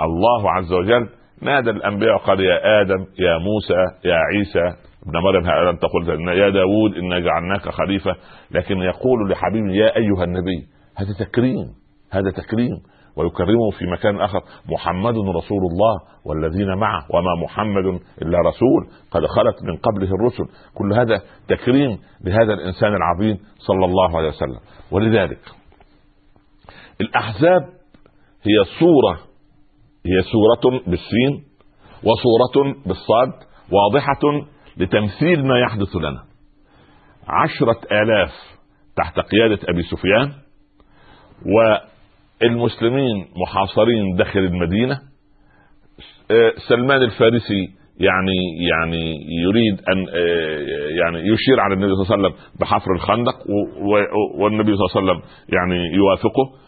[SPEAKER 1] الله عز وجل نادى الأنبياء وقال يا آدم يا موسى يا عيسى ابن مريم انت قلت يا داود انا جعلناك خليفة لكن يقول لحبيبه يا أيها النبي هذا تكريم هذا تكريم ويكرمه في مكان آخر محمد رسول الله والذين معه وما محمد إلا رسول قد خلت من قبله الرسل. كل هذا تكريم لهذا الإنسان العظيم صلى الله عليه وسلم. ولذلك الأحزاب هي صورة هي سوره بالسين وصورة بالصاد واضحة لتمثيل ما يحدث لنا. عشرة آلاف تحت قيادة أبي سفيان والمسلمين محاصرين داخل المدينة. سلمان الفارسي يعني يعني يريد أن يعني يشير على النبي صلى الله عليه وسلم بحفر الخندق والنبي صلى الله عليه وسلم يعني يوافقه.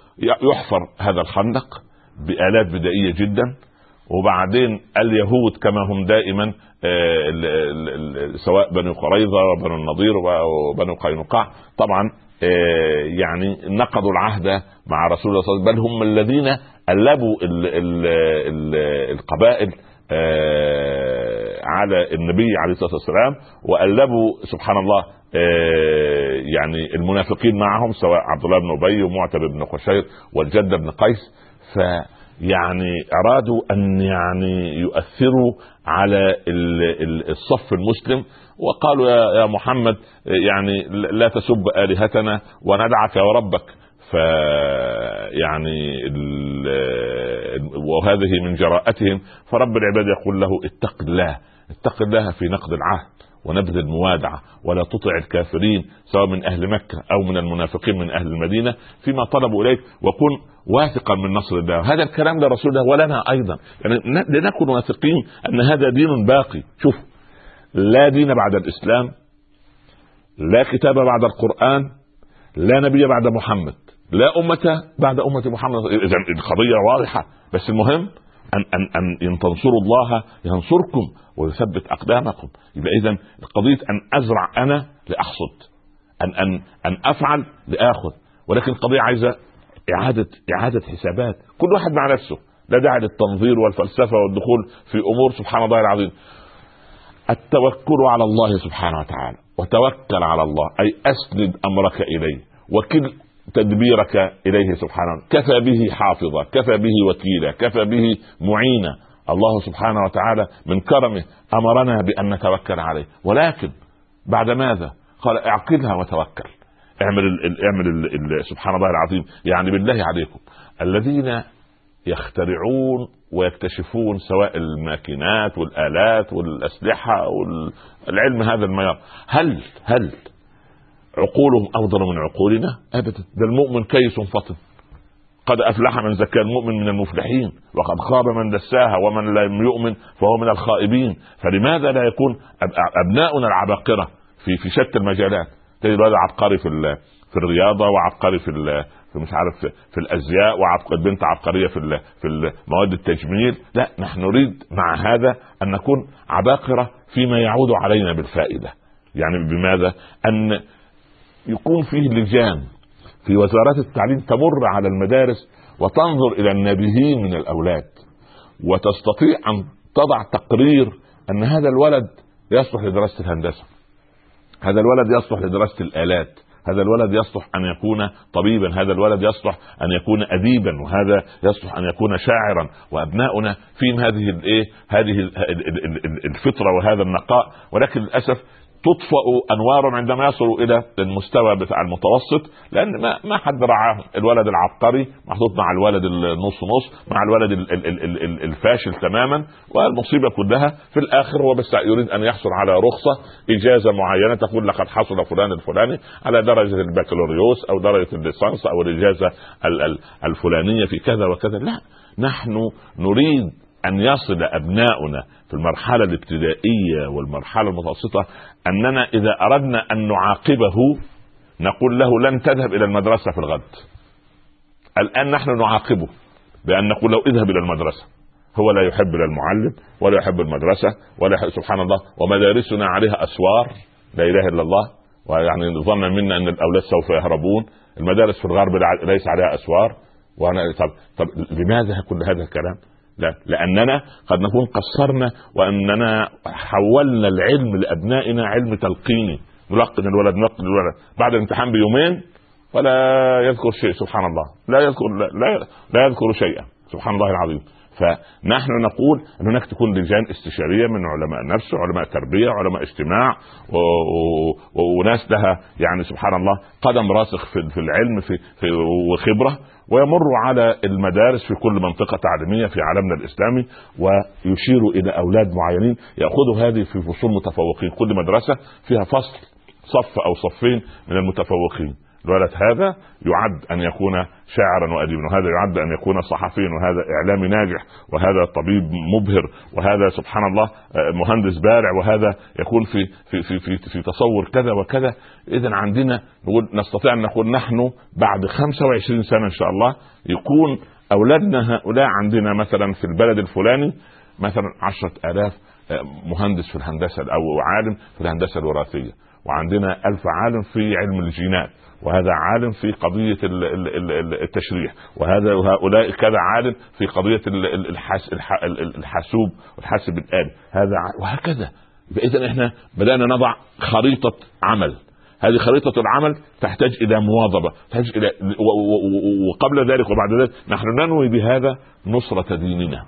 [SPEAKER 1] يحفر هذا الخندق بآلات بدائية جدا. وبعدين اليهود كما هم دائما آه، سواء بنو قريظة وبنو النضير وبنو قينقاع طبعا آه، يعني نقضوا العهد مع رسول الله صلى الله عليه وسلم بل هم الذين ألبوا القبائل آه، على النبي عليه الصلاة والسلام وألبوا سبحان الله يعني المنافقين معهم سواء عبد الله بن أبي ومعتب بن قشير والجد بن قيس. ف يعني أرادوا أن يعني يؤثروا على الصف المسلم وقالوا يا محمد يعني لا تسب آلهتنا وندعك وربك. يعني وهذه من جراءتهم. فرب العباد يقول له اتق الله اتق الله في نقد العهد. ونبذ الموادعة ولا تطع الكافرين سواء من أهل مكة أو من المنافقين من أهل المدينة فيما طلبوا إليك وكن واثقا من نصر الله. هذا الكلام لرسول الله ولنا أيضا. يعني لنكن واثقين أن هذا دين باقي. شوف لا دين بعد الإسلام لا كتاب بعد القرآن لا نبي بعد محمد لا أمة بعد أمة محمد. إذا القضية واضحة بس المهم أن أن أن تنصروا الله ينصركم. ويثبت أقدامكم. يبقى اذا قضية أن أزرع أنا لأحصد. ان ان أن أفعل لاخذ ولكن القضية عايزة اعاده إعادة حسابات. كل واحد مع نفسه. لا داعي للتنظير والفلسفة والدخول في أمور سبحان الله العظيم. التوكل على الله سبحانه وتعالى. وتوكل على الله. أي أسند أمرك إليه. وكل تدبيرك إليه سبحانه كفى به حافظا. كفى به وكيلا. كفى به معينا. الله سبحانه وتعالى من كرمه أمرنا بأن نتوكل عليه. ولكن بعد ماذا؟ قال اعقلها وتوكل. اعمل ال اعمل ال سبحان الله العظيم. يعني بالله عليكم. الذين يخترعون ويكتشفون سواء الماكينات والآلات والأسلحة والعلم هذا الميار هل هل عقولهم أفضل من عقولنا؟ ابدا. ده المؤمن كيس فطن قد أفلح من زكى المؤمن من المفلحين وقد خاب من دساها ومن لم يؤمن فهو من الخائبين. فلماذا لا يكون أبناؤنا العباقره في في شتى المجالات؟ تجد هذا عبقري في في الرياضة وعبقري في في مش عارف في الأزياء وعبقري بنت عبقرية في في مواد التجميل. لا نحن نريد مع هذا أن نكون عباقرة فيما يعود علينا بالفائدة. يعني بماذا؟ أن يكون فيه لجان في وزارات التعليم تمر على المدارس وتنظر إلى النابهين من الأولاد وتستطيع أن تضع تقرير أن هذا الولد يصلح لدراسة الهندسة هذا الولد يصلح لدراسة الآلات هذا الولد يصلح أن يكون طبيبا هذا الولد يصلح أن يكون اديبا وهذا يصلح أن يكون شاعرا. وأبناؤنا فيهم هذه الايه هذه الفطرة وهذا النقاء. ولكن للأسف تطفأ انوارهم عندما يصلوا إلى المستوى بتاع المتوسط لأن ما ما حد رعاهم الولد العبقري محطوط مع الولد النص نص مع الولد ال- ال- ال- ال- الفاشل تماما والمصيبة كلها في الآخر هو بس يريد أن يحصل على رخصة إجازة معينة تقول لقد حصل فلان الفلاني على درجة البكالوريوس أو درجة الليسانس أو الإجازة ال- ال- الفلانية في كذا وكذا. لا نحن نريد أن يصل أبناؤنا في المرحلة الابتدائية والمرحلة المتوسطة أننا إذا أردنا أن نعاقبه نقول له لن تذهب إلى المدرسة في الغد. الآن نحن نعاقبه بأن نقول له اذهب إلى المدرسة. هو لا يحب المعلم ولا يحب المدرسة ولا يحب سبحان الله ومدارسنا عليها أسوار لا إله إلا الله ويعني ظنا منا أن الأولاد سوف يهربون. المدارس في الغرب ليس عليها أسوار. وأنا طب طب لماذا كل هذا الكلام؟ لا لأننا قد نكون قصرنا وأننا حولنا العلم لأبنائنا علم تلقيني. نلقن الولد نلقن الولد. بعد الامتحان بيومين ولا يذكر شيء سبحان الله. لا يذكر لا, لا, لا يذكر شيئا. سبحان الله العظيم. فنحن نقول ان هناك تكون لجان استشارية من علماء نفس علماء تربية علماء اجتماع. وناس لها يعني سبحان الله قدم راسخ في, في العلم في... في وخبرة ويمر على المدارس في كل منطقة تعليمية في عالمنا الإسلامي ويشير إلى أولاد معينين يأخذوا هذه في فصول متفوقين كل مدرسة فيها فصل صف أو صفين من المتفوقين الولد هذا يعد أن يكون شاعرا واديبا وهذا يعد أن يكون صحفيا وهذا إعلامي ناجح وهذا طبيب مبهر وهذا سبحان الله مهندس بارع وهذا يكون في في في في, في تصور كذا وكذا. اذا عندنا نقول نستطيع أن نقول نحن بعد 25 سنة إن شاء الله يكون أولادنا هؤلاء عندنا مثلا في البلد الفلاني مثلا عشرة آلاف آه، مهندس في الهندسة أو عالم في الهندسة الوراثية وعندنا ألف عالم في علم الجينات. وهذا عالم في قضية ال- ال- ال- ال- التشريح وهذا وهؤلاء كذا عالم في قضية ال- ال- الحاس الح- ال- ال- الحاسوب والحاسب الآلي. هذا وهكذا. فإذا إحنا بدأنا نضع خريطة عمل. هذه خريطة العمل تحتاج إلى مواظبة تحتاج إلى وقبل ذلك وبعد ذلك نحن ننوي بهذا نصرة ديننا.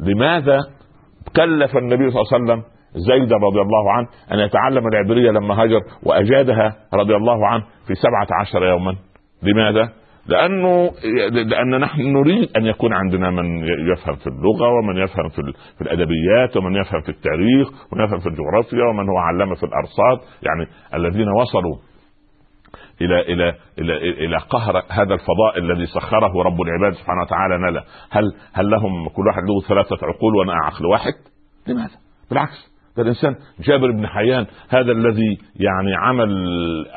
[SPEAKER 1] لماذا كلف النبي صلى الله عليه وسلم زيد رضي الله عنه أن يتعلم العبرية لما هاجر وأجادها رضي الله عنه في سبعة عشر يوما لماذا؟ لأنه لأن نحن نريد أن يكون عندنا من يفهم في اللغة ومن يفهم في, ال- في الأدبيات ومن يفهم في التاريخ ومن يفهم في الجغرافيا ومن هو علامه في الأرصاد يعني الذين وصلوا إلى إلى إلى إلى قهر هذا الفضاء الذي سخره رب العباد سبحانه وتعالى لنا هل هل لهم كل واحد له ثلاثة عقول وأنا عقل واحد؟ لماذا؟ بالعكس ده الإنسان جابر بن حيان هذا الذي يعني عمل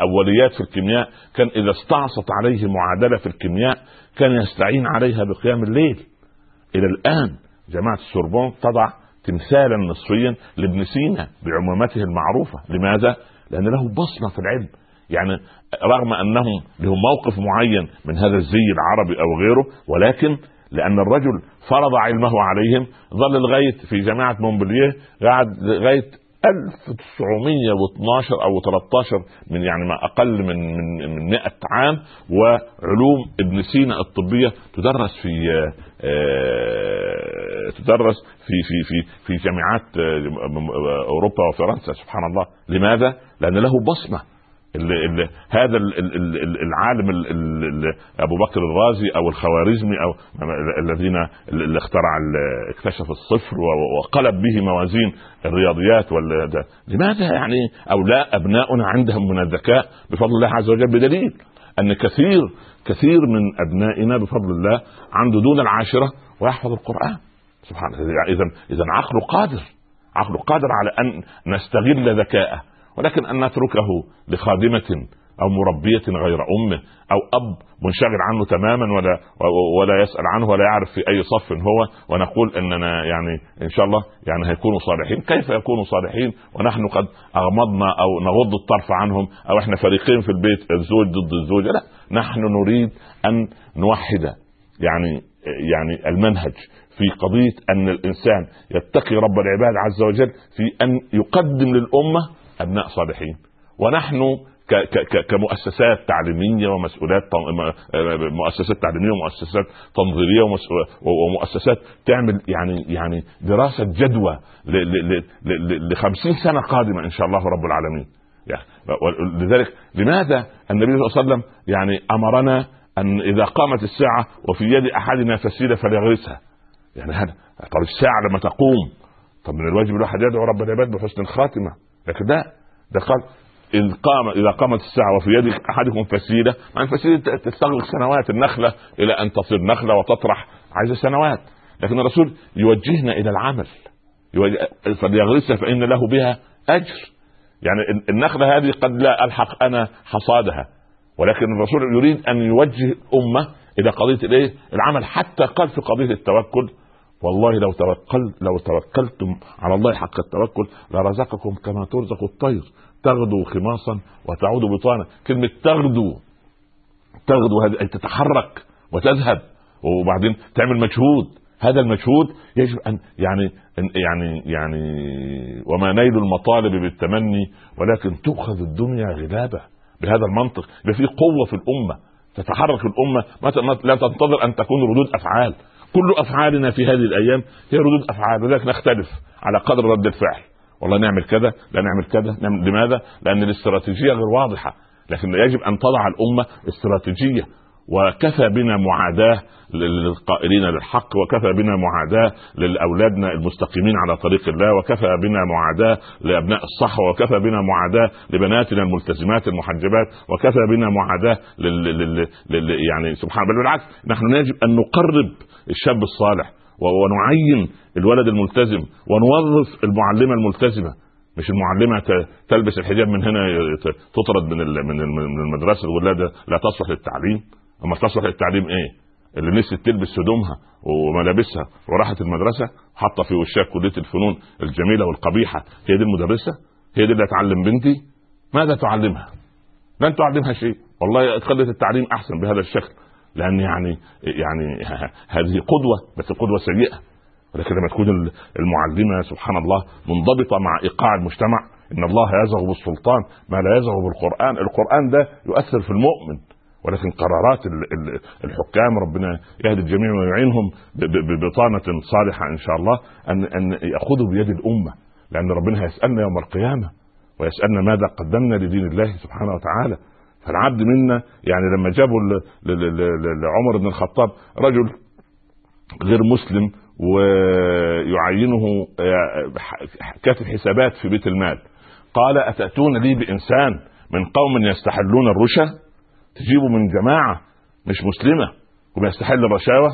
[SPEAKER 1] أوليات في الكيمياء كان إذا استعصت عليه معادلة في الكيمياء كان يستعين عليها بقيام الليل. إلى الآن جماعة السوربون تضع تمثالا نصفيا لابن سينا بعمومته المعروفة. لماذا؟ لأن له بصمة في العلم. يعني رغم أنهم لهم موقف معين من هذا الزي العربي أو غيره ولكن لأن الرجل فرض علمه عليهم. ظل لغاية في جامعه مونبلييه قعد لغاية 1912 أو 13 من يعني ما أقل من من من 100 عام. وعلوم ابن سينا الطبية تدرس في آه، تدرس في في في في جامعات آه، أوروبا وفرنسا. سبحان الله. لماذا؟ لأن له بصمة. اللي اللي هذا ال- ال- ال- ال- العالم ال- ال- ال- أبو بكر الرازي أو الخوارزمي أو الذين اللي اخترع اكتشف الصفر وقلب به موازين الرياضيات ده. لماذا يعني أو لا ابناؤنا عندهم من الذكاء بفضل الله عز وجل بدليل أن كثير كثير من أبنائنا بفضل الله عنده دون العاشرة ويحفظ القرآن. سبحان الله. اذا اذا عقله قادر. عقله قادر على أن نستغل ذكاءه. ولكن أن نتركه لخادمة أو مربية غير أمه أو أب منشغل عنه تماما ولا ولا يسأل عنه ولا يعرف في أي صف هو ونقول إننا يعني إن شاء الله يعني هيكونوا صالحين، كيف يكونوا صالحين؟ ونحن قد أغمضنا أو نغض الطرف عنهم أو إحنا فريقين في البيت الزوج ضد الزوجه، لا نحن نريد أن نوحد يعني يعني المنهج في قضية أن الإنسان يتقي رب العباد عز وجل في أن يقدم للأمة أبناء صالحين. ونحن كمؤسسات تعليمية ومسؤولات مؤسسات تعليمية ومؤسسات تنظيريه ومؤسسات تعمل يعني يعني دراسة جدوى ل 50 سنة قادمة إن شاء الله رب العالمين. يعني لذلك لماذا النبي صلى الله عليه وسلم يعني أمرنا أن إذا قامت الساعة وفي يد أحدنا فسيله فليغرسها. يعني هذا طب الساعة لما تقوم طب من الواجب الواحد يدعو رب العباد بحسن الخاتمة. لكن ده ده قال إذ قام إذا قامت الساعة وفي يد أحدكم فسيلة مع الفسيلة تستغرق سنوات النخلة إلى أن تصير نخلة وتطرح عايزة سنوات. لكن الرسول يوجهنا إلى العمل. فليغرسها فإن له بها أجر. يعني النخلة هذه قد لا ألحق أنا حصادها. ولكن الرسول يريد أن يوجه الأمة إلى قضية الإيه؟ العمل حتى قال في قضية التوكل والله لو توكل لو توكلتم على الله حق التوكل لرزقكم كما ترزق الطير. تغدو خماصا وتعود بطانا كلمة تغدو. تغدو هذه تتحرك وتذهب. وبعدين تعمل مجهود. هذا المجهود يجب أن يعني يعني يعني وما نيل المطالب بالتمني ولكن تؤخذ الدنيا غلابة. بهذا المنطق. يبقى في قوة في الأمة. تتحرك الأمة. لا تنتظر أن تكون ردود أفعال. كل أفعالنا في هذه الأيام هي ردود أفعال ولذلك نختلف على قدر رد الفعل والله نعمل كذا لا نعمل كذا لماذا؟ لأن الاستراتيجية غير واضحة لكن يجب أن تضع الأمة استراتيجية وكفى بنا معاداة للقائلين للحق وكفى بنا معاداة لاولادنا المستقيمين على طريق الله وكفى بنا معاداة لأبناء الصحوة وكفى بنا معاداة لبناتنا الملتزمات المحجبات وكفى بنا معاداة لل... لل... لل... يعني سبحان الله بالعكس نحن يجب أن نقرب الشاب الصالح ونعين الولد الملتزم ونوظف المعلمة الملتزمة. مش المعلمة تلبس الحجاب من هنا تطرد من من المدرسة تقول لا لا تصلح للتعليم. أما تصلح للتعليم إيه؟ اللي نسيت تلبس هدومها وملابسها وراحت المدرسة حاطة في وشها كلية الفنون الجميلة والقبيحة هي دي المدرسة؟ هي دي اللي هتعلم بنتي؟ ماذا تعلمها؟ لن تعلمها شيء والله خلت التعليم أحسن بهذا الشكل لأن يعني يعني (laughs) هذه قدوة بس قدوة سيئة ولكن لما تكون المعلمة سبحان الله منضبطة مع إيقاع المجتمع إن الله يزغ بالسلطان ما لا يزغ بالقرآن القرآن ده يؤثر في المؤمن ولكن قرارات الحكام ربنا يهدي الجميع ويعينهم ببطانه صالحة إن شاء الله ان أن يأخذوا بيد الأمة. لأن ربنا هيسألنا يوم القيامة ويسألنا ماذا قدمنا لدين الله سبحانه وتعالى. فالعبد منا يعني لما جابوا لعمر بن الخطاب رجل غير مسلم ويعينه كاتب حسابات في بيت المال. قال أتأتون لي بإنسان من قوم يستحلون الرشا؟ تجيبوا من جماعة مش مسلمة وبيستحل الرشاوى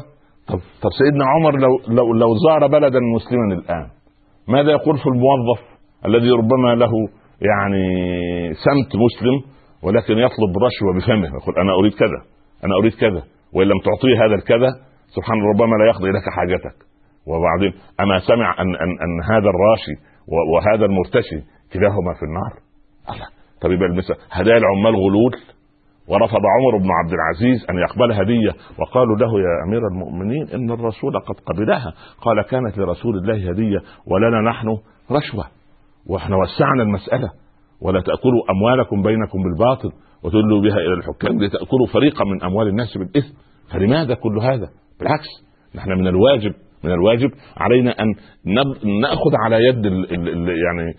[SPEAKER 1] طب طب سيدنا عمر لو لو لو زار بلدا مسلما الآن ماذا يقول في الموظف الذي ربما له يعني سمت مسلم ولكن يطلب رشوة بفمه؟ يقول أنا أريد كذا أنا أريد كذا وإن لم تعطيه هذا الكذا سبحان ربما لا يقضي لك حاجتك. وبعدين أما سمع أن أن أن هذا الراشي وهذا المرتشي كلاهما في النار؟ الله طب يبقى هدايا العمال غلول؟ ورفض عمر بن عبد العزيز أن يقبل هدية وقالوا له يا أمير المؤمنين إن الرسول قد قبلها. قال كانت لرسول الله هدية ولنا نحن رشوة. وإحنا وسعنا المسألة ولا تأكلوا أموالكم بينكم بالباطل وتدلوا بها إلى الحكام لتأكلوا فريقا من أموال الناس بالإثم. فلماذا كل هذا؟ بالعكس نحن من الواجب من الواجب علينا أن نأخذ على يد يعني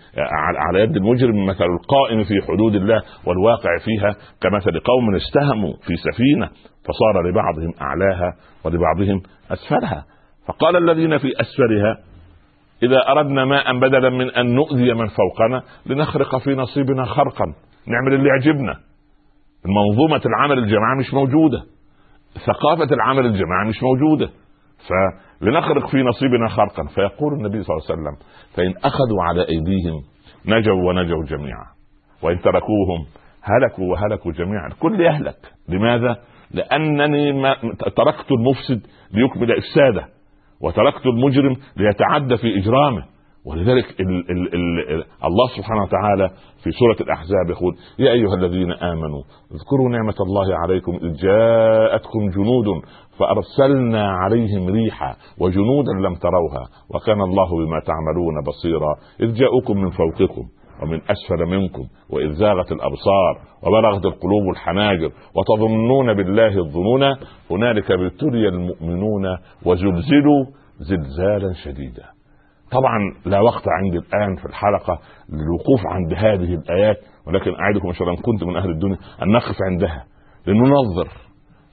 [SPEAKER 1] على يد المجرم مثل القائم في حدود الله والواقع فيها كمثل قوم استهموا في سفينة فصار لبعضهم أعلاها ولبعضهم أسفلها. فقال الذين في أسفلها إذا أردنا ماء بدلا من أن نؤذي من فوقنا لنخرق في نصيبنا خرقا نعمل اللي يعجبنا. منظومه العمل الجماعي مش موجودة. ثقافة العمل الجماعي مش موجودة. فلنخرق في نصيبنا خرقا. فيقول النبي صلى الله عليه وسلم فإن أخذوا على أيديهم نجوا ونجوا جميعا. وإن تركوهم هلكوا وهلكوا جميعا. الكل يهلك. لماذا؟ لأنني ما تركت المفسد ليكمل إفساده وتركت المجرم ليتعدى في إجرامه. ولذلك ال ال ال الله سبحانه وتعالى في سورة الأحزاب يقول يا أيها الذين آمنوا اذكروا نعمة الله عليكم إذ جاءتكم جنود فأرسلنا عليهم ريحا وجنودا لم تروها وكان الله بما تعملون بصيرا. إذ جاءوكم من فوقكم ومن أسفل منكم وإذ زاغت الأبصار وبلغت القلوب الحناجر وتظنون بالله الظنون هنالك ابتلي المؤمنون وزلزلوا زلزالا شديدا. طبعا لا وقت عندي الآن في الحلقة للوقوف عند هذه الآيات ولكن أعدكم أن شاء الله كنت من أهل الدنيا أن نقف عندها لننظر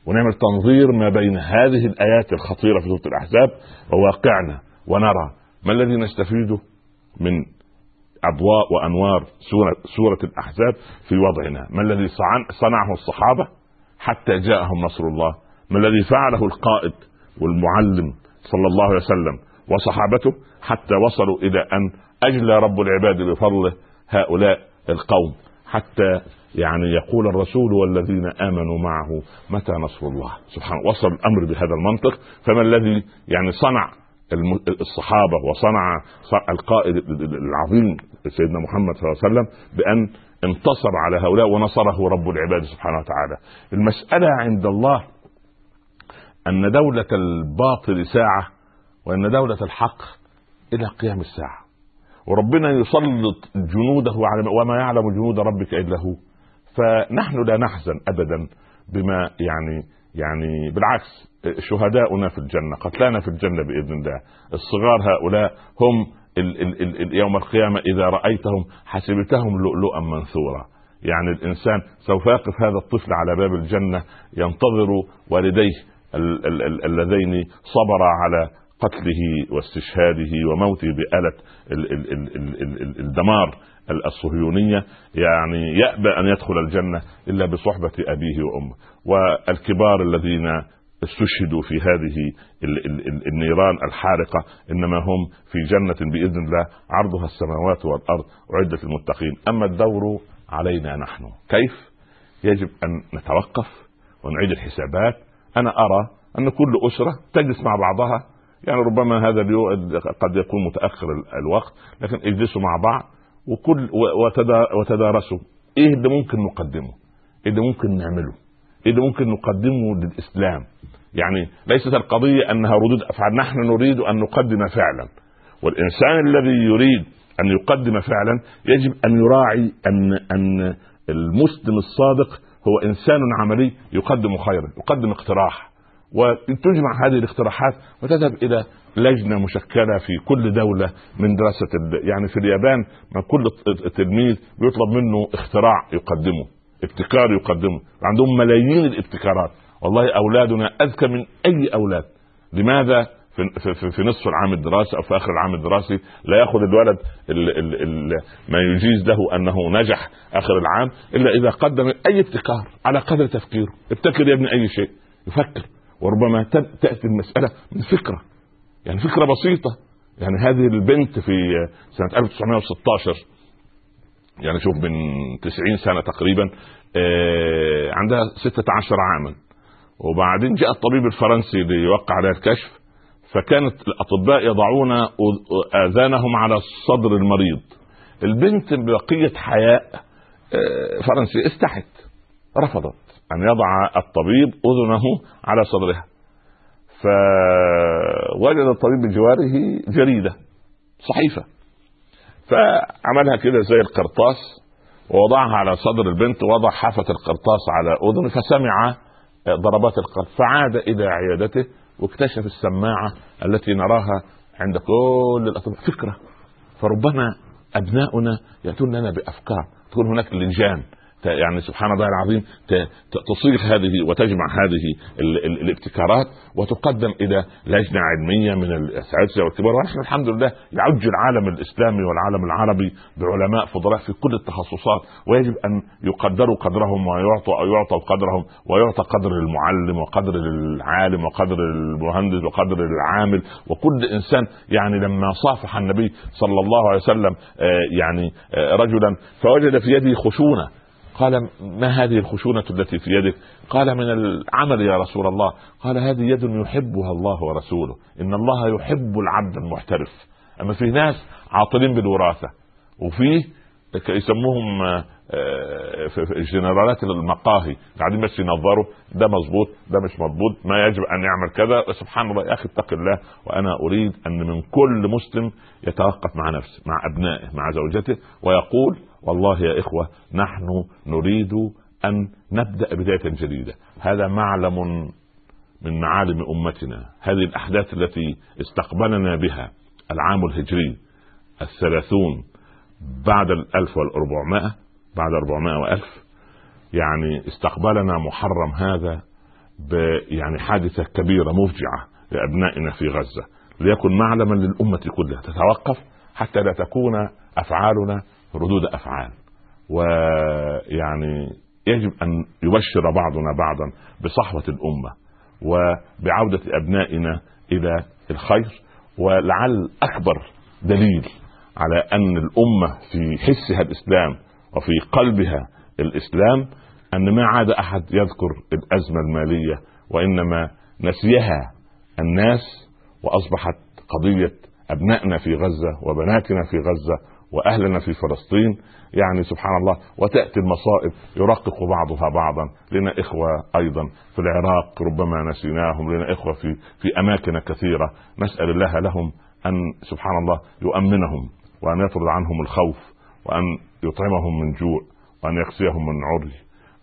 [SPEAKER 1] ونعمل تنظير ما بين هذه الآيات الخطيرة في سورة الأحزاب وواقعنا ونرى ما الذي نستفيده من أضواء وأنوار سوره سورة الأحزاب في وضعنا. ما الذي صنعه الصحابة حتى جاءهم نصر الله. ما الذي فعله القائد والمعلم صلى الله عليه وسلم وصحابته حتى وصلوا إلى أن أجلى رب العباد بفضله هؤلاء القوم. حتى يعني يقول الرسول والذين آمنوا معه متى نصر الله؟ سبحانه وصل الأمر بهذا المنطق. فما الذي يعني صنع الصحابة وصنع القائد العظيم سيدنا محمد صلى الله عليه وسلم بأن انتصر على هؤلاء ونصره رب العباد سبحانه وتعالى. المسألة عند الله أن دولة الباطل ساعة وأن دولة الحق إلى قيام الساعة. وربنا يسلط جنوده على وما يعلم جنود ربك إلا هو. فنحن لا نحزن ابدا بما يعني يعني بالعكس شهداؤنا في الجنة قتلانا في الجنة بإذن الله. الصغار هؤلاء هم ال ال ال ال يوم القيامة إذا رأيتهم حسبتهم لؤلؤا منثورا. يعني الإنسان سوف يقف هذا الطفل على باب الجنة ينتظر والديه اللذين صبرا على قتله واستشهاده وموته بآلة الدمار الصهيونية يعني يأبى أن يدخل الجنة إلا بصحبة أبيه وأمه. والكبار الذين استشهدوا في هذه النيران الحارقة إنما هم في جنة بإذن الله عرضها السماوات والأرض أعدت للمتقين. أما الدور علينا نحن. كيف؟ يجب أن نتوقف ونعيد الحسابات. أنا أرى أن كل أسرة تجلس مع بعضها يعني ربما هذا قد يكون متأخر الوقت لكن اجلسوا مع بعض وكل وتدارسوا إيه اللي ممكن نقدمه؟ إيه اللي ممكن نعمله؟ إيه اللي ممكن نقدمه للإسلام؟ يعني ليست القضية أنها ردود أفعال، نحن نريد أن نقدم فعلا والإنسان الذي يريد أن يقدم فعلا يجب أن يراعي ان أن المسلم الصادق هو إنسان عملي يقدم خيرا، يقدم اقتراح وتجمع هذه الاقتراحات وتذهب إلى لجنة مشكلة في كل دولة من دراسة يعني في اليابان ما كل تلميذ بيطلب منه اختراع يقدمه ابتكار يقدمه. عندهم ملايين الابتكارات. والله أولادنا أذكى من أي أولاد. لماذا؟ في, في, نصف العام الدراسي أو في آخر العام الدراسي لا يأخذ الولد ال ال ال ما يجيز له أنه نجح آخر العام إلا إذا قدم أي ابتكار على قدر تفكيره. ابتكر يا ابني أي شيء. يفكر. وربما تأتي المسألة من فكرة. يعني فكرة بسيطة. يعني هذه البنت في سنة 1916 يعني شوف من 90 سنة تقريبا آه، عندها 16 عاما. وبعدين جاء الطبيب الفرنسي ليوقع عليها الكشف فكانت الأطباء يضعون آذانهم على صدر المريض. البنت بقية حياء آه، فرنسي استحت رفضت. أن يضع الطبيب أذنه على صدرها فوجد الطبيب بجواره جريدة صحيفة. فعملها كده زي القرطاس ووضعها على صدر البنت ووضع حافة القرطاس على أذنه فسمع ضربات القلب فعاد إلى عيادته واكتشف السماعة التي نراها عند كل الأطباء. فكرة فربما أبناؤنا ياتون لنا بأفكار تكون هناك لجان. يعني سبحان الله العظيم تصيغ هذه وتجمع هذه الابتكارات وتقدم إلى لجنة علمية من الاساتذه والكبار. ونحن الحمد لله يعج العالم الإسلامي والعالم العربي بعلماء فضلاء في كل التخصصات. ويجب أن يقدروا قدرهم ويعطوا أو يعطوا قدرهم ويعطى قدر المعلم وقدر العالم وقدر المهندس وقدر العامل. وكل إنسان يعني لما صافح النبي صلى الله عليه وسلم آه، يعني آه، رجلا فوجد في يده خشونة. قال ما هذه الخشونة التي في يدك؟ قال من العمل يا رسول الله. قال هذه يد يحبها الله ورسوله. إن الله يحب العبد المحترف. أما في ناس عاطلين بالوراثة وفي يسموهم آه، في جنرالات المقاهي قاعدين بس ينظروا ده مظبوط ده مش مظبوط ما يجب أن يعمل كذا. سبحان الله يا أخي اتق الله وأنا أريد أن من كل مسلم يتوقف مع نفسه مع أبنائه مع زوجته ويقول والله يا إخوة نحن نريد أن نبدأ بداية جديدة. هذا معلم من معالم أمتنا. هذه الأحداث التي استقبلنا بها العام الهجري الثلاثون بعد الألف والأربعمائة بعد أربعمائة وألف يعني استقبلنا محرم هذا يعني حادثة كبيرة مفجعة لأبنائنا في غزة. ليكن معلما للأمة كلها تتوقف حتى لا تكون أفعالنا ردود أفعال. ويعني يجب أن يبشر بعضنا بعضا بصحوة الأمة وبعودة أبنائنا إلى الخير ولعل أكبر دليل على أن الأمة في حسها الإسلام وفي قلبها الإسلام أن ما عاد أحد يذكر الأزمة المالية وإنما نسيها الناس وأصبحت قضية أبنائنا في غزة وبناتنا في غزة وأهلنا في فلسطين يعني سبحان الله وتأتي المصائب يرقق بعضها بعضا. لنا إخوة أيضا في العراق ربما نسيناهم. لنا إخوة في في أماكن كثيرة. نسأل الله لهم أن سبحان الله يؤمنهم وأن يطرد عنهم الخوف وأن يطعمهم من جوع وأن يكسيهم من عري.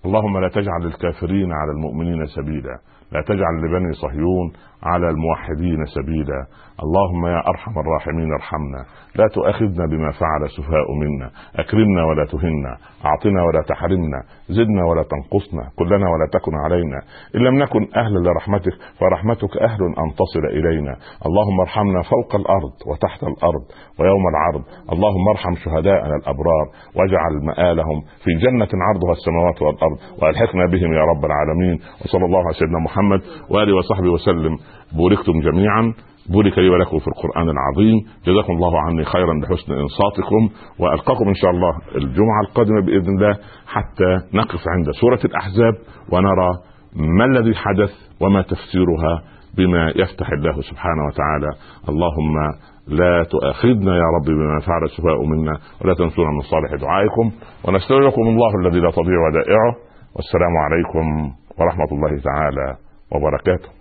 [SPEAKER 1] اللهم لا تجعل الكافرين على المؤمنين سبيلا. لا تجعل لبني صهيون على الموحدين سبيلا. اللهم يا أرحم الراحمين ارحمنا. لا تؤاخذنا بما فعل السفهاء منا. أكرمنا ولا تهنا. أعطنا ولا تحرمنا. زدنا ولا تنقصنا. كلنا ولا تكن علينا. إن لم نكن أهلا لرحمتك فرحمتك أهل أن تصل إلينا. اللهم ارحمنا فوق الأرض وتحت الأرض ويوم العرض. اللهم ارحم شهداءنا الأبرار. واجعل مآلهم في جنة عرضها السماوات والأرض. وألحقنا بهم يا رب العالمين. وصلى الله على سيدنا محمد وآله وصحبه وسلم. بوركتم جميعا. بورك لي ولكم في القرآن العظيم. جزاكم الله عني خيرا بحسن إنصاتكم وألقاكم إن شاء الله الجمعة القادمة بإذن الله حتى نقف عند سورة الأحزاب ونرى ما الذي حدث وما تفسيرها بما يفتح الله سبحانه وتعالى. اللهم لا تؤاخذنا يا رب بما فعل السفهاء منا ولا تنسونا من صالح دعائكم. ونستودعكم الله الذي لا تضيع ودائعه. والسلام عليكم ورحمة الله تعالى وبركاته.